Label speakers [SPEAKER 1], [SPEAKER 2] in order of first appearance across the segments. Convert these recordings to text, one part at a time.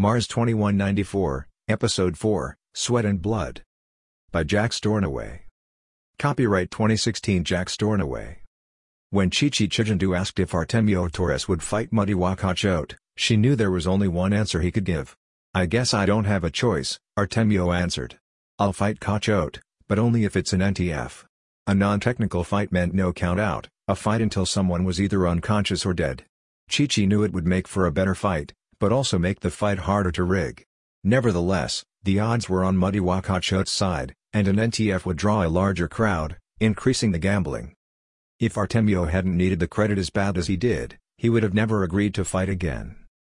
[SPEAKER 1] Mars 2194, Episode 4, Sweat and Blood. By Jack Stornoway. Copyright 2016 Jack Stornoway. When Chichi Chijendu asked if Artemio Torres would fight Madiwa Cachote, she knew there was only one answer he could give. I guess I don't have a choice, Artemio answered. I'll fight Cachote, but only if it's an NTF. A non-technical fight meant no count-out, a fight until someone was either unconscious or dead. Chichi knew it would make for a better fight, but also make the fight harder to rig. Nevertheless, the odds were on Madiwa Cachote's side, and an NTF would draw a larger crowd, increasing the gambling. If Artemio hadn't needed the credit as bad as he did, he would have never agreed to fight again.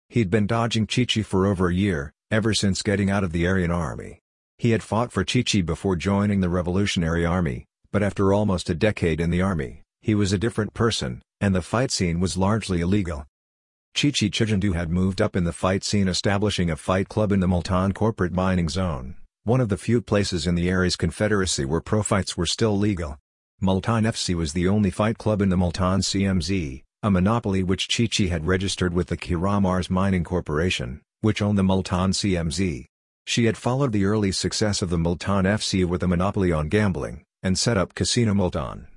[SPEAKER 1] He'd been dodging Chichi for over a year, ever since getting out of the Aryan army. He had fought for Chichi before joining the Revolutionary Army, but after almost a decade in the army, he was a different person, and the fight scene was largely illegal. Chichi Chijindu had moved up in the fight scene establishing a fight club in the Multan corporate mining zone, one of the few places in the Aries Confederacy where pro fights were still legal. Multan FC was the only fight club in the Multan CMZ, a monopoly which Chichi had registered with the Kiramars Mining Corporation, which owned the Multan CMZ. She had followed the early success of the Multan FC with a monopoly on gambling, and set up Casino Multan.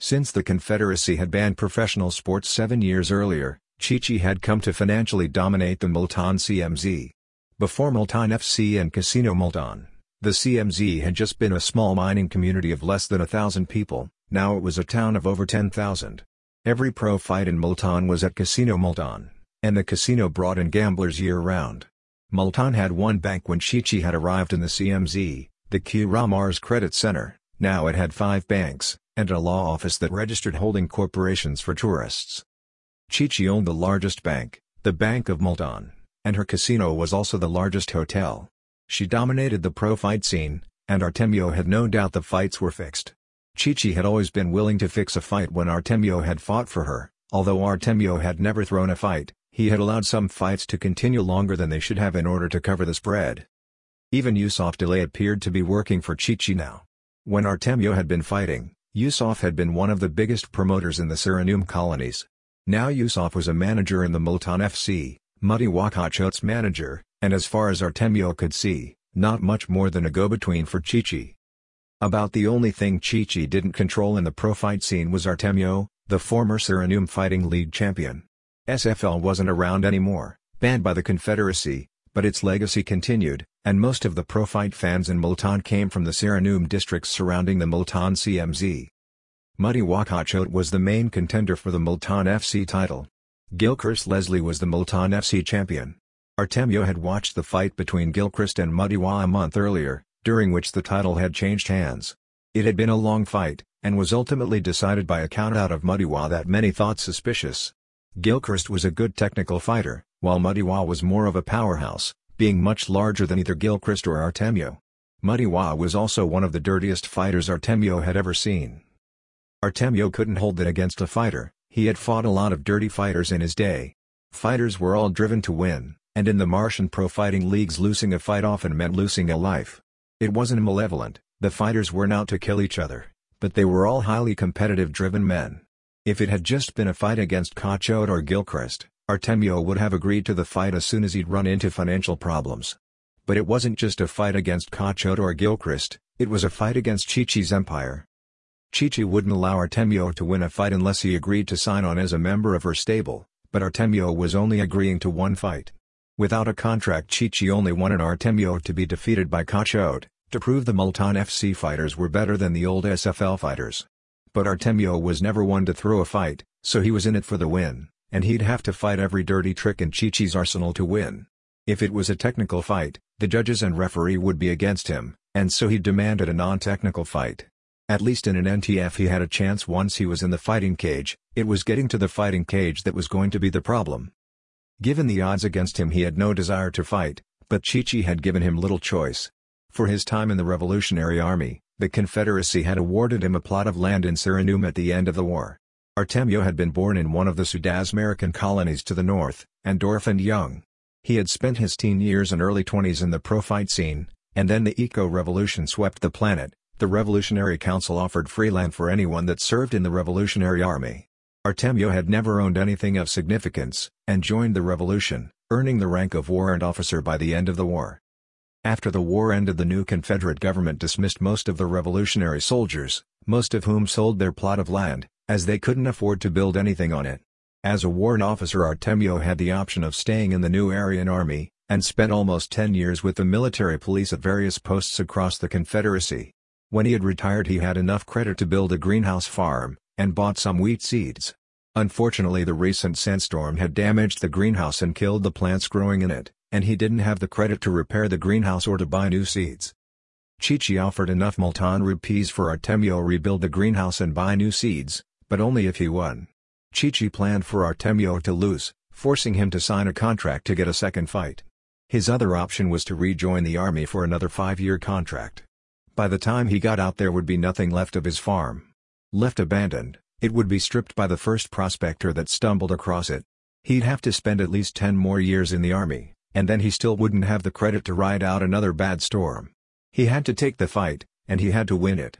[SPEAKER 1] Since the Confederacy had banned professional sports seven years earlier, Chichi had come to financially dominate the Multan CMZ. Before Multan FC and Casino Multan, the CMZ had just been a small mining community of less than a thousand people, now it was a town of over 10,000. Every pro fight in Multan was at Casino Multan, and the casino brought in gamblers year-round. Multan had one bank when Chichi had arrived in the CMZ, the Kiramars Credit Center, now it had five banks, and a law office that registered holding corporations for tourists. Chichi owned the largest bank, the Bank of Multan, and her casino was also the largest hotel. She dominated the pro fight scene, and Artemio had no doubt the fights were fixed. Chichi had always been willing to fix a fight when Artemio had fought for her, although Artemio had never thrown a fight, he had allowed some fights to continue longer than they should have in order to cover the spread. Even Yusuf Delay appeared to be working for Chichi now. When Artemio had been fighting, Yusuf had been one of the biggest promoters in the Suriname colonies. Now Yusuf was a manager in the Multan FC, Madiwa Cachote's manager, and as far as Artemio could see, not much more than a go-between for Chichi. About the only thing Chichi didn't control in the pro fight scene was Artemio, the former Suriname Fighting League champion. SFL wasn't around anymore, banned by the Confederacy, but its legacy continued, and most of the pro fight fans in Multan came from the Suriname districts surrounding the Multan CMZ. Madiwa Cachote was the main contender for the Multan FC title. Gilchrist Leslie was the Multan FC champion. Artemio had watched the fight between Gilchrist and Muddy Muddywa a month earlier, during which the title had changed hands. It had been a long fight, and was ultimately decided by a countout of Muddy Muddywa that many thought suspicious. Gilchrist was a good technical fighter, while Muddy Muddywa was more of a powerhouse, being much larger than either Gilchrist or Artemio. Muddy Muddywa was also one of the dirtiest fighters Artemio had ever seen. Artemio couldn't hold it against a fighter, he had fought a lot of dirty fighters in his day. Fighters were all driven to win, and in the Martian pro fighting leagues losing a fight often meant losing a life. It wasn't malevolent, the fighters weren't out to kill each other, but they were all highly competitive driven men. If it had just been a fight against Cachote or Gilchrist, Artemio would have agreed to the fight as soon as he'd run into financial problems. But it wasn't just a fight against Cachote or Gilchrist, it was a fight against Chichi's empire. Chichi wouldn't allow Artemio to win a fight unless he agreed to sign on as a member of her stable, but Artemio was only agreeing to one fight. Without a contract Chichi only wanted Artemio to be defeated by Cachote, to prove the Multan FC fighters were better than the old SFL fighters. But Artemio was never one to throw a fight, so he was in it for the win, and he'd have to fight every dirty trick in Chichi's arsenal to win. If it was a technical fight, the judges and referee would be against him, and so he demanded a non-technical fight. At least in an NTF he had a chance once he was in the fighting cage, it was getting to the fighting cage that was going to be the problem. Given the odds against him he had no desire to fight, but Chichi had given him little choice. For his time in the Revolutionary Army, the Confederacy had awarded him a plot of land in Suriname at the end of the war. Artemio had been born in one of the Sud-American colonies to the north, and orphaned young. He had spent his teen years and early 20s in the pro-fight scene, and then the eco-revolution swept the planet, the Revolutionary Council offered free land for anyone that served in the Revolutionary Army. Artemio had never owned anything of significance, and joined the revolution, earning the rank of warrant officer by the end of the war. After the war ended the new Confederate government dismissed most of the revolutionary soldiers, most of whom sold their plot of land, as they couldn't afford to build anything on it. As a warrant officer Artemio had the option of staying in the new Aryan Army, and spent almost 10 years with the military police at various posts across the Confederacy. When he had retired he had enough credit to build a greenhouse farm, and bought some wheat seeds. Unfortunately the recent sandstorm had damaged the greenhouse and killed the plants growing in it, and he didn't have the credit to repair the greenhouse or to buy new seeds. Chichi offered enough Multan rupees for Artemio rebuild the greenhouse and buy new seeds, but only if he won. Chichi planned for Artemio to lose, forcing him to sign a contract to get a second fight. His other option was to rejoin the army for another five-year contract. By the time he got out there would be nothing left of his farm. Left abandoned, it would be stripped by the first prospector that stumbled across it. He'd have to spend at least 10 more years in the army, and then he still wouldn't have the credit to ride out another bad storm. He had to take the fight, and he had to win it.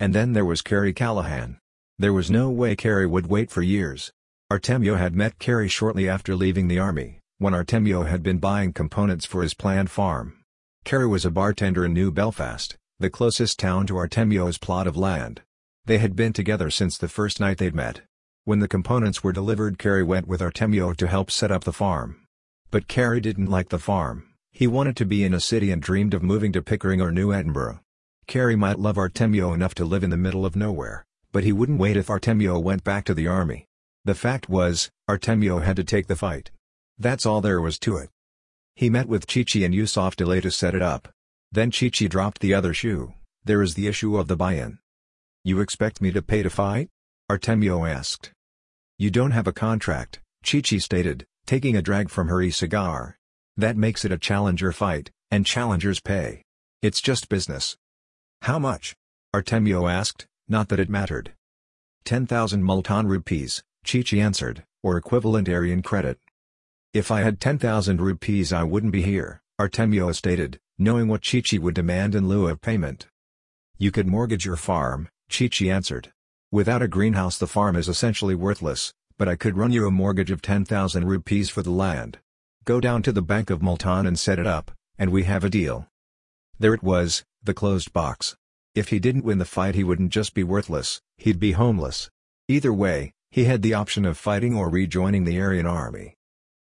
[SPEAKER 1] And then there was Kerry Callahan. There was no way Kerry would wait for years. Artemio had met Kerry shortly after leaving the army, when Artemio had been buying components for his planned farm. Kerry was a bartender in New Belfast, the closest town to Artemio's plot of land. They had been together since the first night they'd met. When the components were delivered Carey went with Artemio to help set up the farm. But Carey didn't like the farm, he wanted to be in a city and dreamed of moving to Pickering or New Edinburgh. Carey might love Artemio enough to live in the middle of nowhere, but he wouldn't wait if Artemio went back to the army. The fact was, Artemio had to take the fight. That's all there was to it. He met with Chichi and Yusuf Delay to set it up. Then Chichi dropped the other shoe, there is the issue of the buy-in. You expect me to pay to fight? Artemio asked. You don't have a contract, Chichi stated, taking a drag from her e-cigar. That makes it a challenger fight, and challengers pay. It's just business. How much? Artemio asked, not that it mattered. 10,000 Multan rupees, Chichi answered, or equivalent Aryan credit. If I had 10,000 rupees I wouldn't be here, Artemio stated, knowing what Chichi would demand in lieu of payment. You could mortgage your farm, Chichi answered. Without a greenhouse the farm is essentially worthless, but I could run you a mortgage of 10,000 rupees for the land. Go down to the Bank of Multan and set it up, and we have a deal. There it was, the closed box. If he didn't win the fight he wouldn't just be worthless, he'd be homeless. Either way, he had the option of fighting or rejoining the Aryan army.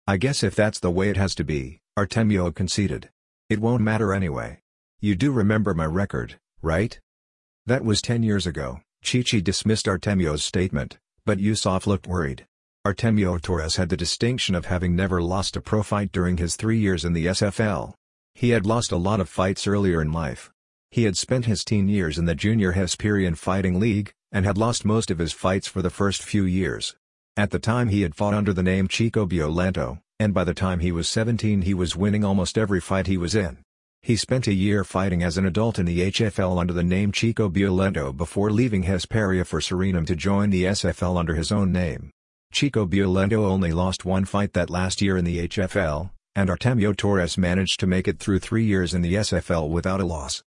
[SPEAKER 1] I guess if that's the way it has to be, Artemio conceded. It won't matter anyway. You do remember my record, right? That was ten years ago, Chichi dismissed Artemio's statement, but Yusuf looked worried. Artemio Torres had the distinction of having never lost a pro fight during his three years in the SFL. He had lost a lot of fights earlier in life. He had spent his teen years in the Junior Hesperian Fighting League, and had lost most of his fights for the first few years. At the time he had fought under the name Chico Violento, and by the time he was 17 he was winning almost every fight he was in. He spent a year fighting as an adult in the HFL under the name Chico Violento before leaving Hesperia for Suriname to join the SFL under his own name. Chico Violento only lost one fight that last year in the HFL, and Artemio Torres managed to make it through three years in the SFL without a loss.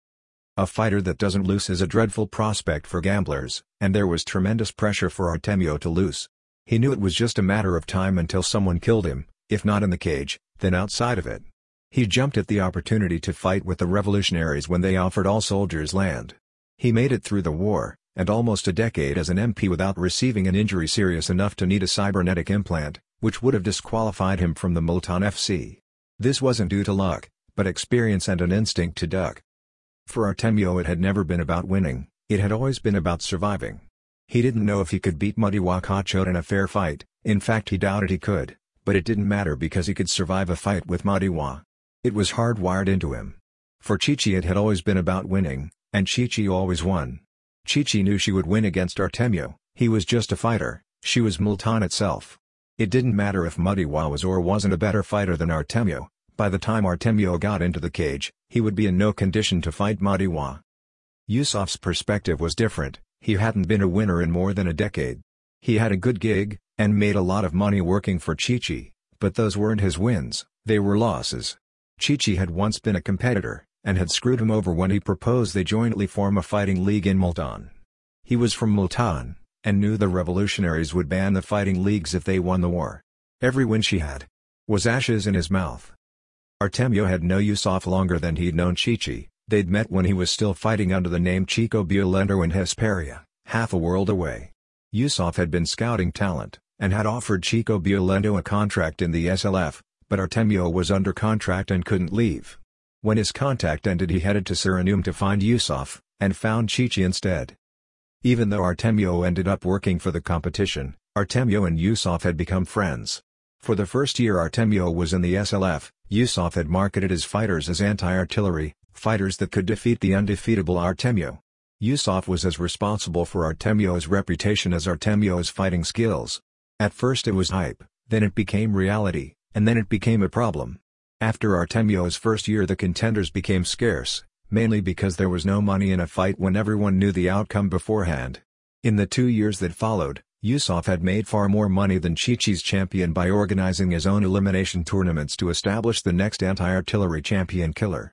[SPEAKER 1] A fighter that doesn't lose is a dreadful prospect for gamblers, and there was tremendous pressure for Artemio to lose. He knew it was just a matter of time until someone killed him, if not in the cage, then outside of it. He jumped at the opportunity to fight with the revolutionaries when they offered all soldiers land. He made it through the war, and almost a decade as an MP without receiving an injury serious enough to need a cybernetic implant, which would have disqualified him from the Multan FC. This wasn't due to luck, but experience and an instinct to duck. For Artemio it had never been about winning, it had always been about surviving. He didn't know if he could beat Madiwa Cachote in a fair fight, in fact he doubted he could, but it didn't matter because he could survive a fight with Madiwa. It was hardwired into him. For Chichi it had always been about winning, and Chichi always won. Chichi knew she would win against Artemio, he was just a fighter, she was Multan itself. It didn't matter if Madiwa was or wasn't a better fighter than Artemio, by the time Artemio got into the cage, he would be in no condition to fight Madiwa. Yusuf's perspective was different, he hadn't been a winner in more than a decade. He had a good gig, and made a lot of money working for Chichi, but those weren't his wins, they were losses. Chichi had once been a competitor, and had screwed him over when he proposed they jointly form a fighting league in Multan. He was from Multan, and knew the revolutionaries would ban the fighting leagues if they won the war. Every win she had. was ashes in his mouth. Artemio had known Yusuf longer than he'd known Chichi, they'd met when he was still fighting under the name Chico Violento in Hesperia, half a world away. Yusuf had been scouting talent, and had offered Chico Violento a contract in the SLF, but Artemio was under contract and couldn't leave. When his contact ended he headed to Suriname to find Yusuf, and found Chichi instead. Even though Artemio ended up working for the competition, Artemio and Yusuf had become friends. For the first year Artemio was in the SLF, Yusuf had marketed his fighters as anti-Artemio, fighters that could defeat the undefeatable Artemio. Yusuf was as responsible for Artemio's reputation as Artemio's fighting skills. At first it was hype, then it became reality, and then it became a problem. After Artemio's first year the contenders became scarce, mainly because there was no money in a fight when everyone knew the outcome beforehand. In the two years that followed, Yusuf had made far more money than Chichi's champion by organizing his own elimination tournaments to establish the next anti-Artemio champion killer.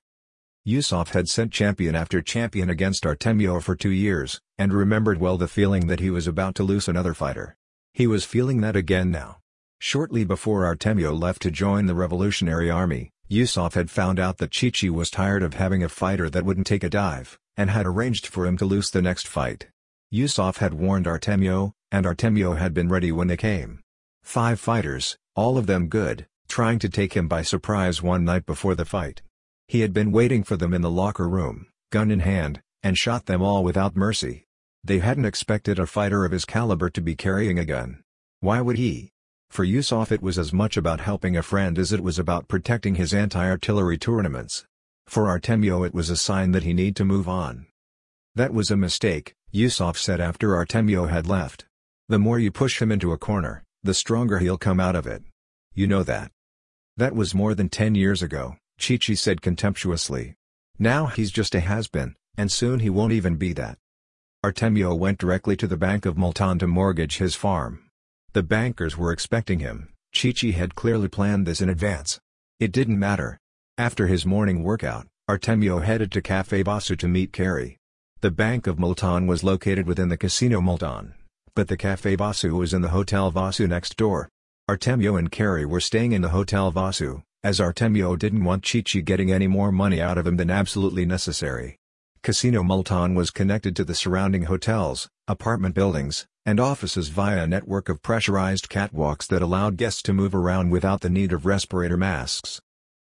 [SPEAKER 1] Yusuf had sent champion after champion against Artemio for two years, and remembered well the feeling that he was about to lose another fighter. He was feeling that again now. Shortly before Artemio left to join the Revolutionary Army, Yusuf had found out that Chichi was tired of having a fighter that wouldn't take a dive, and had arranged for him to lose the next fight. Yusuf had warned Artemio, and Artemio had been ready when they came. Five fighters, all of them good, trying to take him by surprise one night before the fight. He had been waiting for them in the locker room, gun in hand, and shot them all without mercy. They hadn't expected a fighter of his caliber to be carrying a gun. Why would he? For Yusuf it was as much about helping a friend as it was about protecting his anti-Artemio tournaments. For Artemio it was a sign that he need to move on. That was a mistake, Yusuf said after Artemio had left. The more you push him into a corner, the stronger he'll come out of it. You know that. That was more than ten years ago, Chichi said contemptuously. Now he's just a has-been, and soon he won't even be that. Artemio went directly to the Bank of Multan to mortgage his farm. The bankers were expecting him, Chichi had clearly planned this in advance. It didn't matter. After his morning workout, Artemio headed to Cafe Vasu to meet Carrie. The Bank of Multan was located within the Casino Multan, but the Cafe Vasu was in the Hotel Vasu next door. Artemio and Carrie were staying in the Hotel Vasu, as Artemio didn't want Chichi getting any more money out of him than absolutely necessary. Casino Multan was connected to the surrounding hotels, apartment buildings, and offices via a network of pressurized catwalks that allowed guests to move around without the need of respirator masks.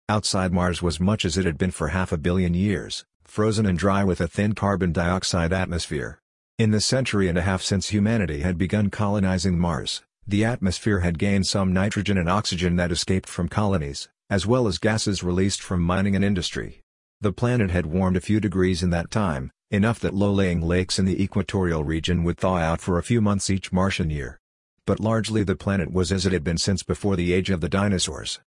[SPEAKER 1] Outside Mars was much as it had been for half a billion years, frozen and dry with a thin carbon dioxide atmosphere. In the century and a half since humanity had begun colonizing Mars, the atmosphere had gained some nitrogen and oxygen that escaped from colonies, as well as gases released from mining and industry. The planet had warmed a few degrees in that time, enough that low-lying lakes in the equatorial region would thaw out for a few months each Martian year. But largely the planet was as it had been since before the age of the dinosaurs.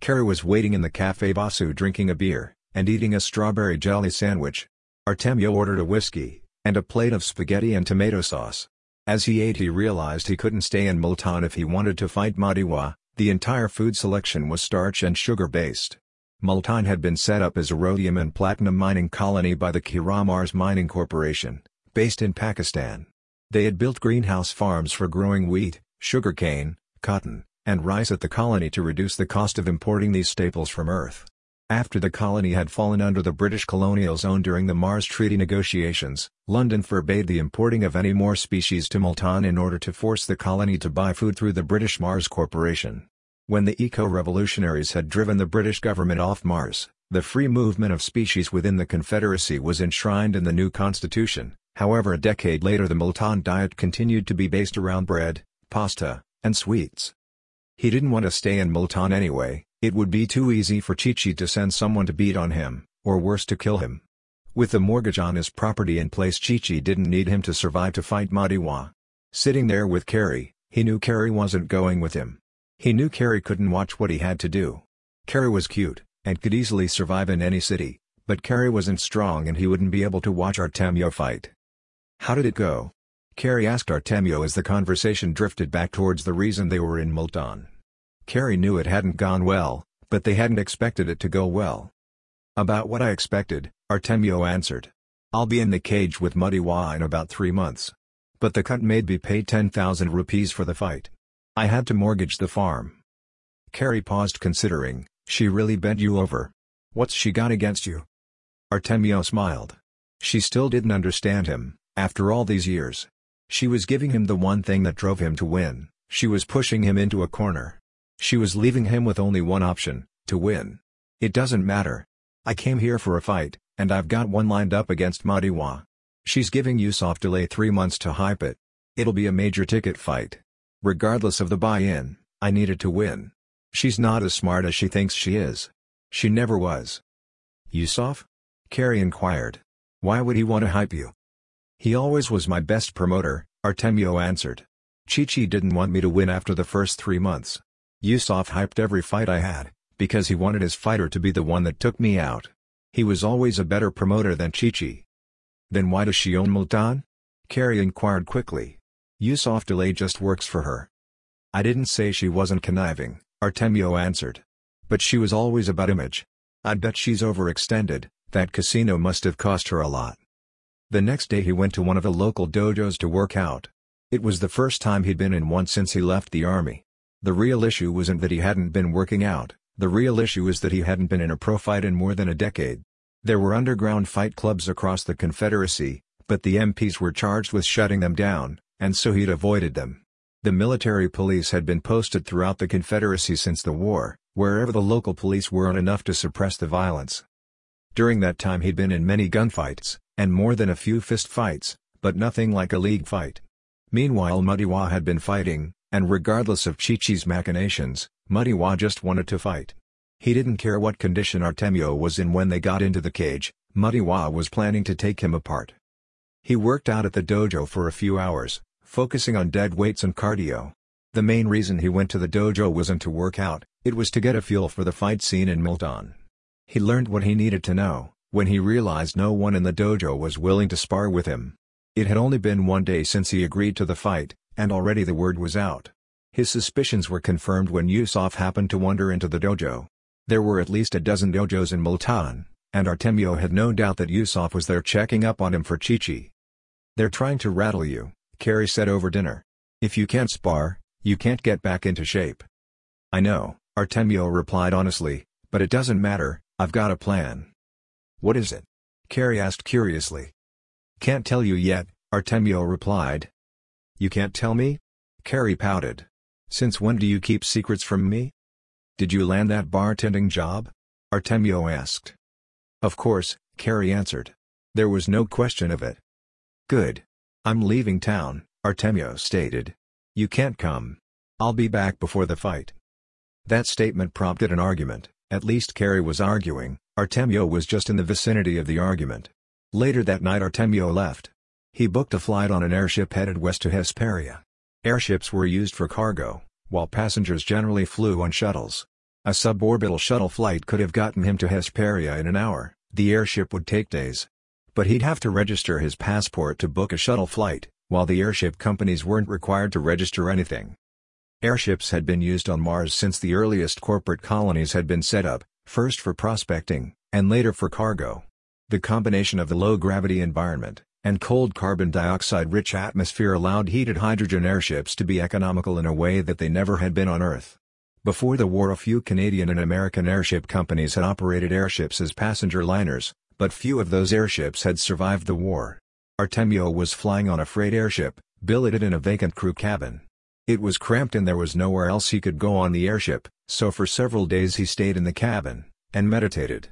[SPEAKER 1] Carrie was waiting in the Cafe Vasu drinking a beer, and eating a strawberry jelly sandwich. Artemio ordered a whiskey, and a plate of spaghetti and tomato sauce. As he ate he realized he couldn't stay in Multan if he wanted to fight Madiwa, the entire food selection was starch and sugar-based. Multan had been set up as a rhodium and platinum mining colony by the Kiramars Mining Corporation, based in Pakistan. They had built greenhouse farms for growing wheat, sugarcane, cotton, and rice at the colony to reduce the cost of importing these staples from Earth. After the colony had fallen under the British colonial zone during the Mars Treaty negotiations, London forbade the importing of any more species to Multan in order to force the colony to buy food through the British Mars Corporation. When the eco-revolutionaries had driven the British government off Mars, the free movement of species within the Confederacy was enshrined in the new constitution, however a decade later the Multan diet continued to be based around bread, pasta, and sweets. He didn't want to stay in Multan anyway, it would be too easy for Chichi to send someone to beat on him, or worse to kill him. With the mortgage on his property in place Chichi didn't need him to survive to fight Madiwa. Sitting there with Carrie, he knew Carrie wasn't going with him. He knew Carrie couldn't watch what he had to do. Carrie was cute, and could easily survive in any city, but Carrie wasn't strong and he wouldn't be able to watch Artemio fight. How did it go? Carrie asked Artemio as the conversation drifted back towards the reason they were in Multan. Carrie knew it hadn't gone well, but they hadn't expected it to go well. About what I expected, Artemio answered. I'll be in the cage with Madiwa in about three months. But the cut made me pay 10,000 rupees for the fight. I had to mortgage the farm. Carrie paused considering, she really bent you over. What's she got against you? Artemio smiled. She still didn't understand him, after all these years. She was giving him the one thing that drove him to win, she was pushing him into a corner. She was leaving him with only one option, to win. It doesn't matter. I came here for a fight, and I've got one lined up against Madiwa. She's giving Yusuf delay three months to hype it. It'll be a major ticket fight. Regardless of the buy-in, I needed to win. She's not as smart as she thinks she is. She never was. Yusuf? Carrie inquired. Why would he want to hype you? He always was my best promoter, Artemio answered. Chichi didn't want me to win after the first three months. Yusuf hyped every fight I had, because he wanted his fighter to be the one that took me out. He was always a better promoter than Chichi. Then why does she own Multan? Carrie inquired quickly. Yusuf delay just works for her. I didn't say she wasn't conniving, Artemio answered. But she was always about image. I'd bet she's overextended, that casino must have cost her a lot. The next day he went to one of the local dojos to work out. It was the first time he'd been in one since he left the army. The real issue wasn't that he hadn't been working out, the real issue is that he hadn't been in a pro fight in more than a decade. There were underground fight clubs across the Confederacy, but the MPs were charged with shutting them down, and so he'd avoided them. The military police had been posted throughout the Confederacy since the war, wherever the local police weren't enough to suppress the violence. During that time he'd been in many gunfights, and more than a few fist fights, but nothing like a league fight. Meanwhile Madiwa had been fighting, and regardless of Chichi's machinations, Madiwa just wanted to fight. He didn't care what condition Artemio was in when they got into the cage, Madiwa was planning to take him apart. He worked out at the dojo for a few hours, focusing on dead weights and cardio. The main reason he went to the dojo wasn't to work out, it was to get a feel for the fight scene in Multan. He learned what he needed to know, when he realized no one in the dojo was willing to spar with him. It had only been one day since he agreed to the fight, and already the word was out. His suspicions were confirmed when Yusuf happened to wander into the dojo. There were at least a dozen dojos in Multan, and Artemio had no doubt that Yusuf was there checking up on him for Chichi. They're trying to rattle you, Carrie said over dinner. If you can't spar, you can't get back into shape. I know, Artemio replied honestly, but it doesn't matter, I've got a plan. What is it? Carrie asked curiously. Can't tell you yet, Artemio replied. You can't tell me? Carrie pouted. Since when do you keep secrets from me? Did you land that bartending job? Artemio asked. Of course, Carrie answered. There was no question of it. Good. I'm leaving town, Artemio stated. You can't come. I'll be back before the fight. That statement prompted an argument, at least Carrie was arguing, Artemio was just in the vicinity of the argument. Later that night Artemio left. He booked a flight on an airship headed west to Hesperia. Airships were used for cargo, while passengers generally flew on shuttles. A suborbital shuttle flight could have gotten him to Hesperia in an hour, the airship would take days. But he'd have to register his passport to book a shuttle flight, while the airship companies weren't required to register anything. Airships had been used on Mars since the earliest corporate colonies had been set up, first for prospecting, and later for cargo. The combination of the low-gravity environment, and cold carbon dioxide-rich atmosphere allowed heated hydrogen airships to be economical in a way that they never had been on Earth. Before the war a few Canadian and American airship companies had operated airships as passenger liners, but few of those airships had survived the war. Artemio was flying on a freight airship, billeted in a vacant crew cabin. It was cramped and there was nowhere else he could go on the airship, so for several days he stayed in the cabin, and meditated.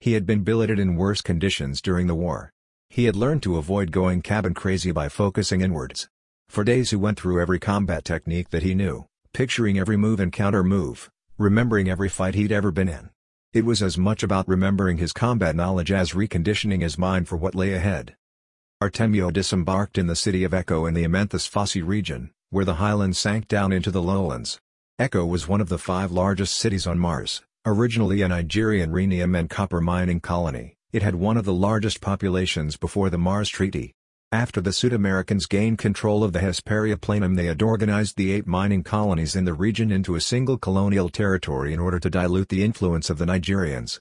[SPEAKER 1] He had been billeted in worse conditions during the war. He had learned to avoid going cabin crazy by focusing inwards. For days he went through every combat technique that he knew, picturing every move and counter-move, remembering every fight he'd ever been in. It was as much about remembering his combat knowledge as reconditioning his mind for what lay ahead. Artemio disembarked in the city of Echo in the Amenthes Fossae region, where the highlands sank down into the lowlands. Echo was one of the five largest cities on Mars. Originally a Nigerian rhenium and copper mining colony, it had one of the largest populations before the Mars Treaty. After the Sud-Americans gained control of the Hesperia Planum they had organized the eight mining colonies in the region into a single colonial territory in order to dilute the influence of the Nigerians.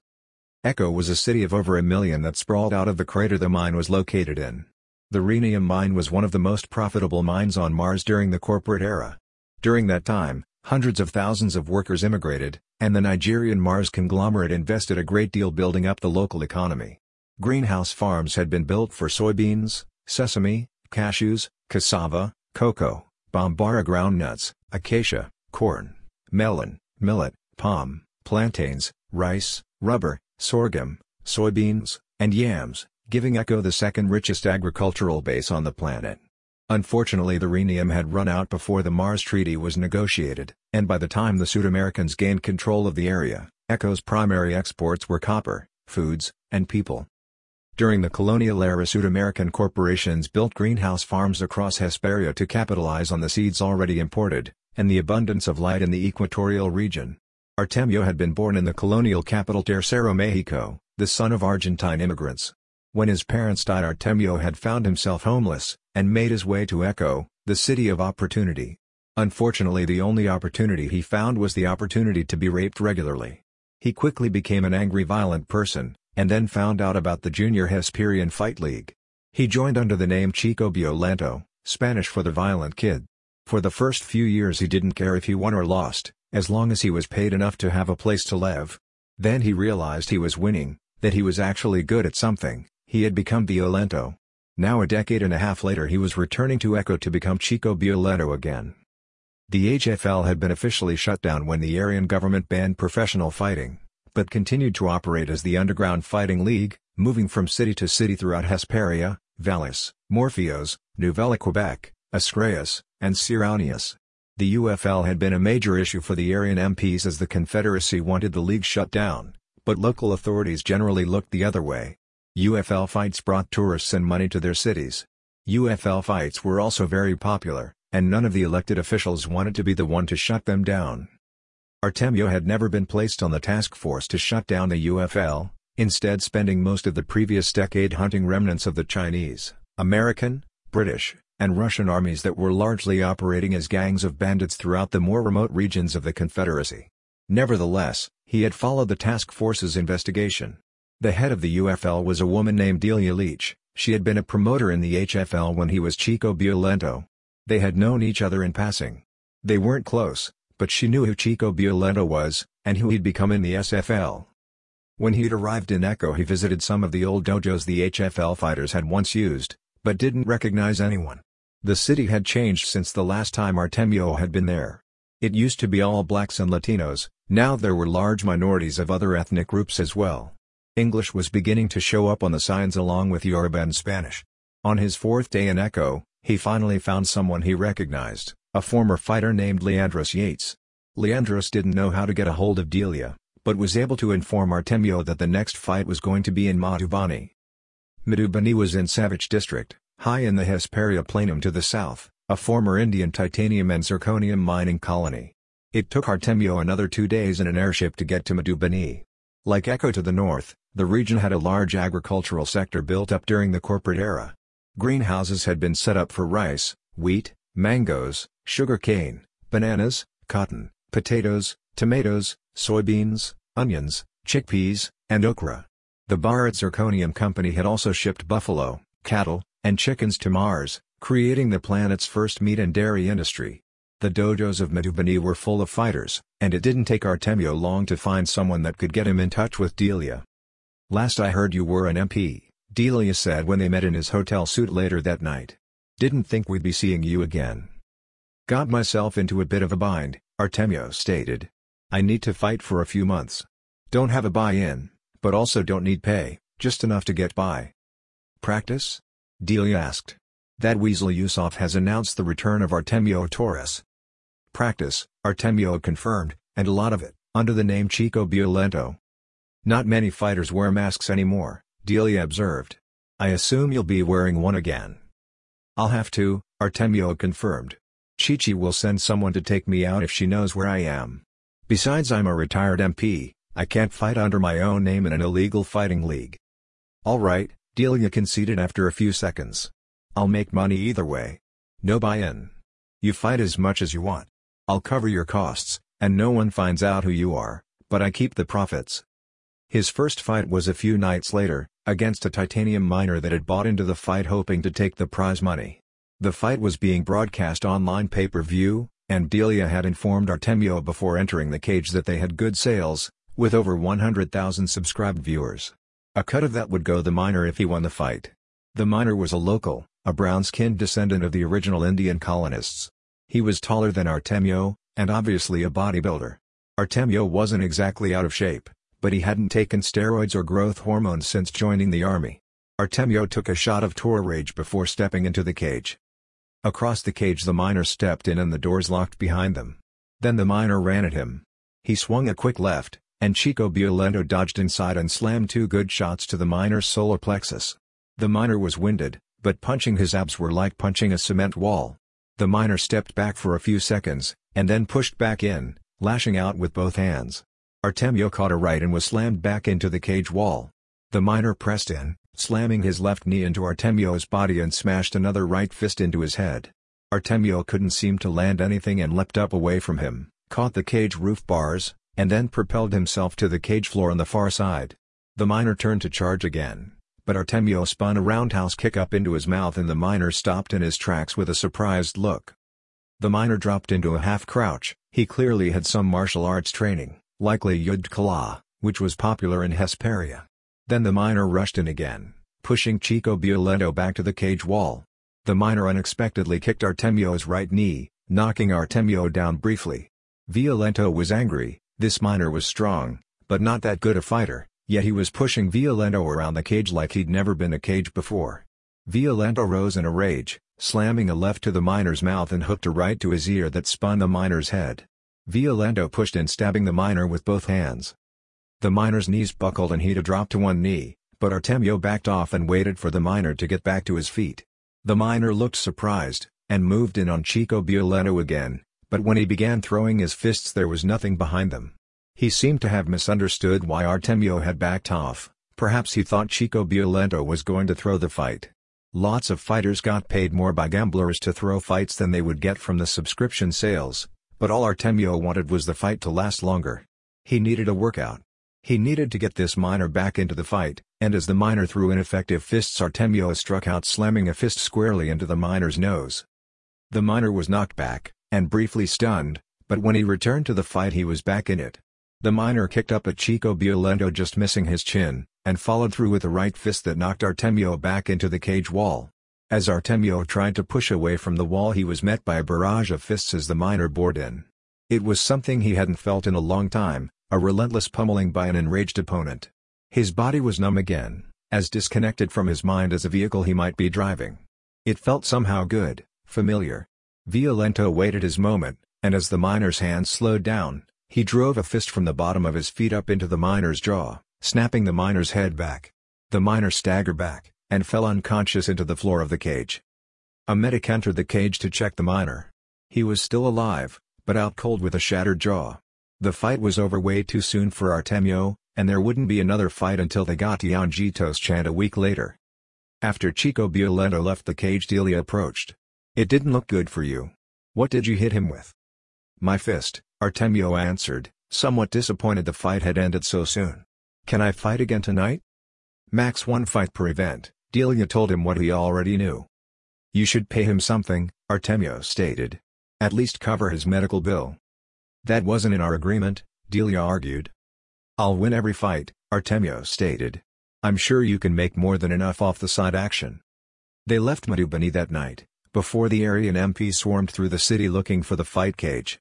[SPEAKER 1] Echo was a city of over a million that sprawled out of the crater the mine was located in. The rhenium mine was one of the most profitable mines on Mars during the corporate era. During that time, Hundreds of thousands of workers immigrated, and the Nigerian Mars conglomerate invested a great deal building up the local economy. Greenhouse farms had been built for soybeans, sesame, cashews, cassava, cocoa, bambara groundnuts, acacia, corn, melon, millet, palm, plantains, rice, rubber, sorghum, soybeans, and yams, giving Echo the second richest agricultural base on the planet. Unfortunately the rhenium had run out before the Mars Treaty was negotiated, and by the time the Sud-Americans gained control of the area, ECHO's primary exports were copper, foods, and people. During the colonial era Sud-American corporations built greenhouse farms across Hesperia to capitalize on the seeds already imported, and the abundance of light in the equatorial region. Artemio had been born in the colonial capital Tercero Mexico, the son of Argentine immigrants. When his parents died Artemio had found himself homeless, and made his way to Echo, the city of opportunity. Unfortunately the only opportunity he found was the opportunity to be raped regularly. He quickly became an angry violent person, and then found out about the Junior Hesperian Fight League. He joined under the name Chico Violento, Spanish for the violent kid. For the first few years he didn't care if he won or lost, as long as he was paid enough to have a place to live. Then he realized he was winning, that he was actually good at something, he had become Violento. Now a decade and a half later he was returning to Echo to become Chico Violento again. The HFL had been officially shut down when the Aryan government banned professional fighting, but continued to operate as the Underground Fighting League, moving from city to city throughout Hesperia, Valles, Morpheus, Nouvelle Quebec, Ascraeus, and Sironius. The UFL had been a major issue for the Aryan MPs as the Confederacy wanted the league shut down, but local authorities generally looked the other way. UFL fights brought tourists and money to their cities. UFL fights were also very popular, and none of the elected officials wanted to be the one to shut them down. Artemio had never been placed on the task force to shut down the UFL, instead spending most of the previous decade hunting remnants of the Chinese, American, British, and Russian armies that were largely operating as gangs of bandits throughout the more remote regions of the Confederacy. Nevertheless, he had followed the task force's investigation. The head of the UFL was a woman named Delia Leach, she had been a promoter in the HFL when he was Chico Violento. They had known each other in passing. They weren't close, but she knew who Chico Violento was, and who he'd become in the SFL. When he'd arrived in Echo he visited some of the old dojos the HFL fighters had once used, but didn't recognize anyone. The city had changed since the last time Artemio had been there. It used to be all blacks and Latinos, now there were large minorities of other ethnic groups as well. English was beginning to show up on the signs along with Yoruba and Spanish. On his fourth day in Echo, he finally found someone he recognized, a former fighter named Leandros Yates. Leandros didn't know how to get a hold of Delia, but was able to inform Artemio that the next fight was going to be in Madhubani. Madhubani was in Savage District, high in the Hesperia Planum to the south, a former Indian titanium and zirconium mining colony. It took Artemio another two days in an airship to get to Madhubani. Like Echo to the north, the region had a large agricultural sector built up during the corporate era. Greenhouses had been set up for rice, wheat, mangoes, sugar cane, bananas, cotton, potatoes, tomatoes, soybeans, onions, chickpeas, and okra. The Bharat Zirconium Company had also shipped buffalo, cattle, and chickens to Mars, creating the planet's first meat and dairy industry. The dojos of Madhubani were full of fighters, and it didn't take Artemio long to find someone that could get him in touch with Delia. Last I heard you were an MP, Delia said when they met in his hotel suite later that night. Didn't think we'd be seeing you again. Got myself into a bit of a bind, Artemio stated. I need to fight for a few months. Don't have a buy-in, but also don't need pay, just enough to get by. Practice? Delia asked. That Weasel Yusuf has announced the return of Artemio Torres. Practice, Artemio confirmed, and a lot of it, under the name Chico Violento. Not many fighters wear masks anymore, Delia observed. I assume you'll be wearing one again. I'll have to, Artemio confirmed. Chichi will send someone to take me out if she knows where I am. Besides I'm a retired MP, I can't fight under my own name in an illegal fighting league. Alright, Delia conceded after a few seconds. I'll make money either way. No buy-in. You fight as much as you want. I'll cover your costs, and no one finds out who you are, but I keep the profits. His first fight was a few nights later, against a titanium miner that had bought into the fight hoping to take the prize money. The fight was being broadcast online pay-per-view, and Delia had informed Artemio before entering the cage that they had good sales, with over 100,000 subscribed viewers. A cut of that would go the miner if he won the fight. The miner was a local, a brown-skinned descendant of the original Indian colonists. He was taller than Artemio, and obviously a bodybuilder. Artemio wasn't exactly out of shape, but he hadn't taken steroids or growth hormones since joining the army. Artemio took a shot of Toro Rage before stepping into the cage. Across the cage the miner stepped in and the doors locked behind them. Then the miner ran at him. He swung a quick left, and Chico Violento dodged inside and slammed two good shots to the miner's solar plexus. The miner was winded, but punching his abs were like punching a cement wall. The miner stepped back for a few seconds, and then pushed back in, lashing out with both hands. Artemio caught a right and was slammed back into the cage wall. The miner pressed in, slamming his left knee into Artemio's body and smashed another right fist into his head. Artemio couldn't seem to land anything and leapt up away from him, caught the cage roof bars, and then propelled himself to the cage floor on the far side. The miner turned to charge again, but Artemio spun a roundhouse kick up into his mouth and the miner stopped in his tracks with a surprised look. The miner dropped into a half-crouch, he clearly had some martial arts training, likely Yud Kala, which was popular in Hesperia. Then the miner rushed in again, pushing Chico Violento back to the cage wall. The miner unexpectedly kicked Artemio's right knee, knocking Artemio down briefly. Violento was angry, this miner was strong, but not that good a fighter, yet he was pushing Violento around the cage like he'd never been a cage before. Violento rose in a rage, slamming a left to the miner's mouth and hooked a right to his ear that spun the miner's head. Violento pushed in stabbing the miner with both hands. The miner's knees buckled and he'd dropped to one knee, but Artemio backed off and waited for the miner to get back to his feet. The miner looked surprised, and moved in on Chico Violento again, but when he began throwing his fists there was nothing behind them. He seemed to have misunderstood why Artemio had backed off, perhaps he thought Chico Violento was going to throw the fight. Lots of fighters got paid more by gamblers to throw fights than they would get from the subscription sales, but all Artemio wanted was the fight to last longer. He needed a workout. He needed to get this miner back into the fight, and as the miner threw ineffective fists Artemio struck out slamming a fist squarely into the miner's nose. The miner was knocked back, and briefly stunned, but when he returned to the fight he was back in it. The miner kicked up at Chico Violento just missing his chin, and followed through with a right fist that knocked Artemio back into the cage wall. As Artemio tried to push away from the wall he was met by a barrage of fists as the miner bored in. It was something he hadn't felt in a long time, a relentless pummeling by an enraged opponent. His body was numb again, as disconnected from his mind as a vehicle he might be driving. It felt somehow good, familiar. Violento waited his moment, and as the miner's hand slowed down, he drove a fist from the bottom of his feet up into the miner's jaw, snapping the miner's head back. The miner staggered back, and fell unconscious into the floor of the cage. A medic entered the cage to check the miner. He was still alive, but out cold with a shattered jaw. The fight was over way too soon for Artemio, and there wouldn't be another fight until they got to Yanjitos Chant a week later. After Chico Violento left the cage Delia approached. It didn't look good for you. What did you hit him with? My fist, Artemio answered, somewhat disappointed the fight had ended so soon. Can I fight again tonight? Max one fight per event, Delia told him what he already knew. You should pay him something, Artemio stated. At least cover his medical bill. That wasn't in our agreement, Delia argued. I'll win every fight, Artemio stated. I'm sure you can make more than enough off the side action. They left Madhubani that night, before the Aryan MP swarmed through the city looking for the fight cage.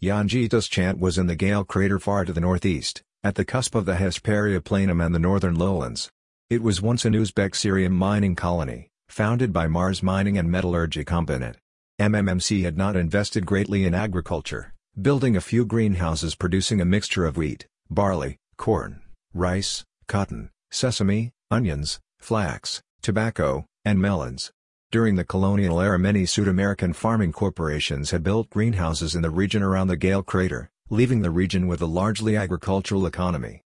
[SPEAKER 1] Yanjitos Chant was in the Gale crater far to the northeast, at the cusp of the Hesperia Planum and the northern lowlands. It was once an Uzbek-Syrian mining colony, founded by Mars Mining and Metallurgy Combinate. MMMC had not invested greatly in agriculture, building a few greenhouses producing a mixture of wheat, barley, corn, rice, cotton, sesame, onions, flax, tobacco, and melons. During the colonial era many Sud-American farming corporations had built greenhouses in the region around the Gale crater, leaving the region with a largely agricultural economy.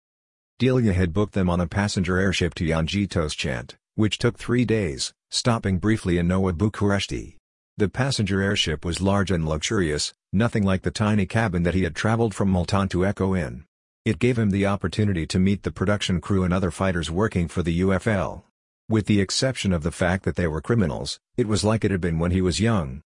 [SPEAKER 1] Delia had booked them on a passenger airship to Yanjitos Chant, which took three days, stopping briefly in Nowa Bucuresti. The passenger airship was large and luxurious, nothing like the tiny cabin that he had traveled from Multan to echo in. It gave him the opportunity to meet the production crew and other fighters working for the UFL. With the exception of the fact that they were criminals, it was like it had been when he was young.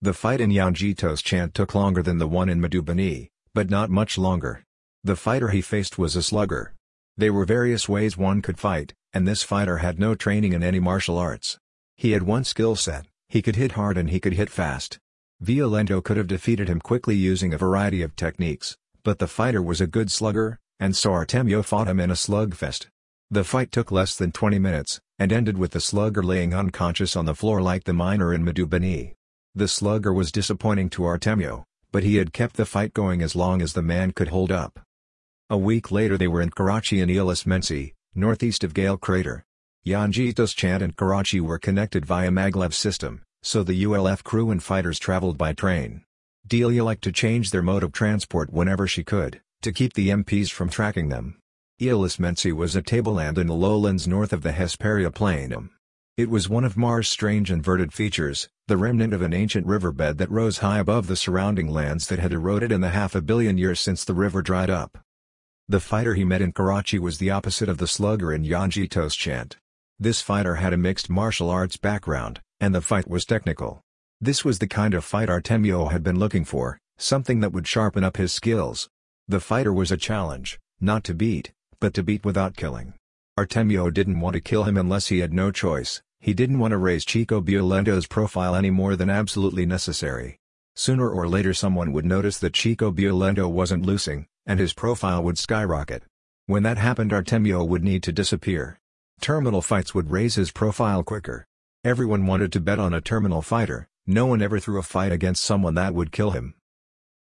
[SPEAKER 1] The fight in Yanjitos Chant took longer than the one in Madhubani, but not much longer. The fighter he faced was a slugger. There were various ways one could fight, and this fighter had no training in any martial arts. He had one skill set, he could hit hard and he could hit fast. Violento could have defeated him quickly using a variety of techniques, but the fighter was a good slugger, and so Artemio fought him in a slugfest. The fight took less than 20 minutes, and ended with the slugger laying unconscious on the floor like the miner in Madhubani. The slugger was disappointing to Artemio, but he had kept the fight going as long as the man could hold up. A week later they were in Karachi and Aeolis Mensae, northeast of Gale Crater. Yanjitos Chant and Karachi were connected via maglev system, so the ULF crew and fighters traveled by train. Delia liked to change their mode of transport whenever she could, to keep the MPs from tracking them. Aeolis Mensae was a tableland in the lowlands north of the Hesperia Plain. It was one of Mars' strange inverted features, the remnant of an ancient riverbed that rose high above the surrounding lands that had eroded in the half a billion years since the river dried up. The fighter he met in Karachi was the opposite of the slugger in Yanjitos Chant. This fighter had a mixed martial arts background, and the fight was technical. This was the kind of fight Artemio had been looking for, something that would sharpen up his skills. The fighter was a challenge, not to beat, but to beat without killing. Artemio didn't want to kill him unless he had no choice, he didn't want to raise Chico Violento's profile any more than absolutely necessary. Sooner or later someone would notice that Chico Violento wasn't losing, and his profile would skyrocket. When that happened Artemio would need to disappear. Terminal fights would raise his profile quicker. Everyone wanted to bet on a terminal fighter, no one ever threw a fight against someone that would kill him.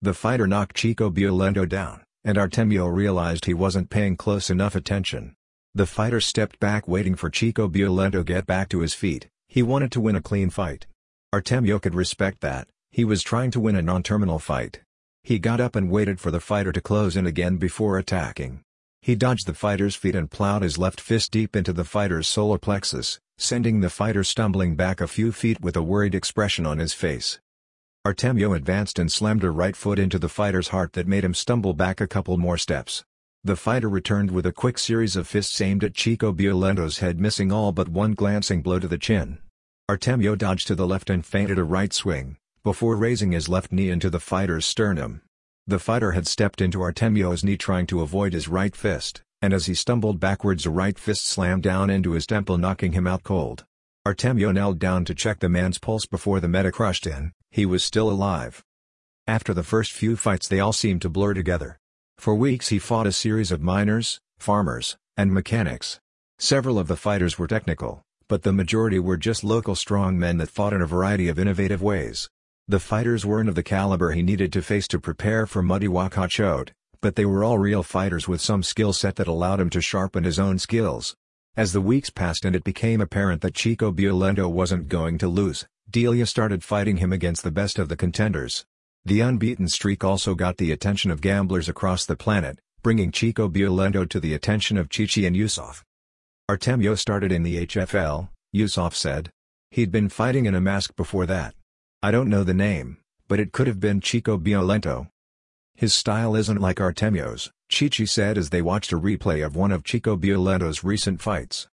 [SPEAKER 1] The fighter knocked Chico Violento down, and Artemio realized he wasn't paying close enough attention. The fighter stepped back waiting for Chico Violento get back to his feet, he wanted to win a clean fight. Artemio could respect that, he was trying to win a non-terminal fight. He got up and waited for the fighter to close in again before attacking. He dodged the fighter's feet and plowed his left fist deep into the fighter's solar plexus, sending the fighter stumbling back a few feet with a worried expression on his face. Artemio advanced and slammed a right foot into the fighter's heart that made him stumble back a couple more steps. The fighter returned with a quick series of fists aimed at Chico Violento's head missing all but one glancing blow to the chin. Artemio dodged to the left and feinted a right swing, before raising his left knee into the fighter's sternum. The fighter had stepped into Artemio's knee trying to avoid his right fist, and as he stumbled backwards a right fist slammed down into his temple knocking him out cold. Artemio knelt down to check the man's pulse before the medic rushed in, he was still alive. After the first few fights they all seemed to blur together. For weeks he fought a series of miners, farmers, and mechanics. Several of the fighters were technical, but the majority were just local strong men that fought in a variety of innovative ways. The fighters weren't of the caliber he needed to face to prepare for Madiwa Cachote, but they were all real fighters with some skill set that allowed him to sharpen his own skills. As the weeks passed and it became apparent that Chico Violento wasn't going to lose, Delia started fighting him against the best of the contenders. The unbeaten streak also got the attention of gamblers across the planet, bringing Chico Violento to the attention of Chichi and Yusuf. Artemio started in the HFL, Yusuf said. He'd been fighting in a mask before that. I don't know the name, but it could have been Chico Violento. His style isn't like Artemio's, Chichi said as they watched a replay of one of Chico Violento's recent fights.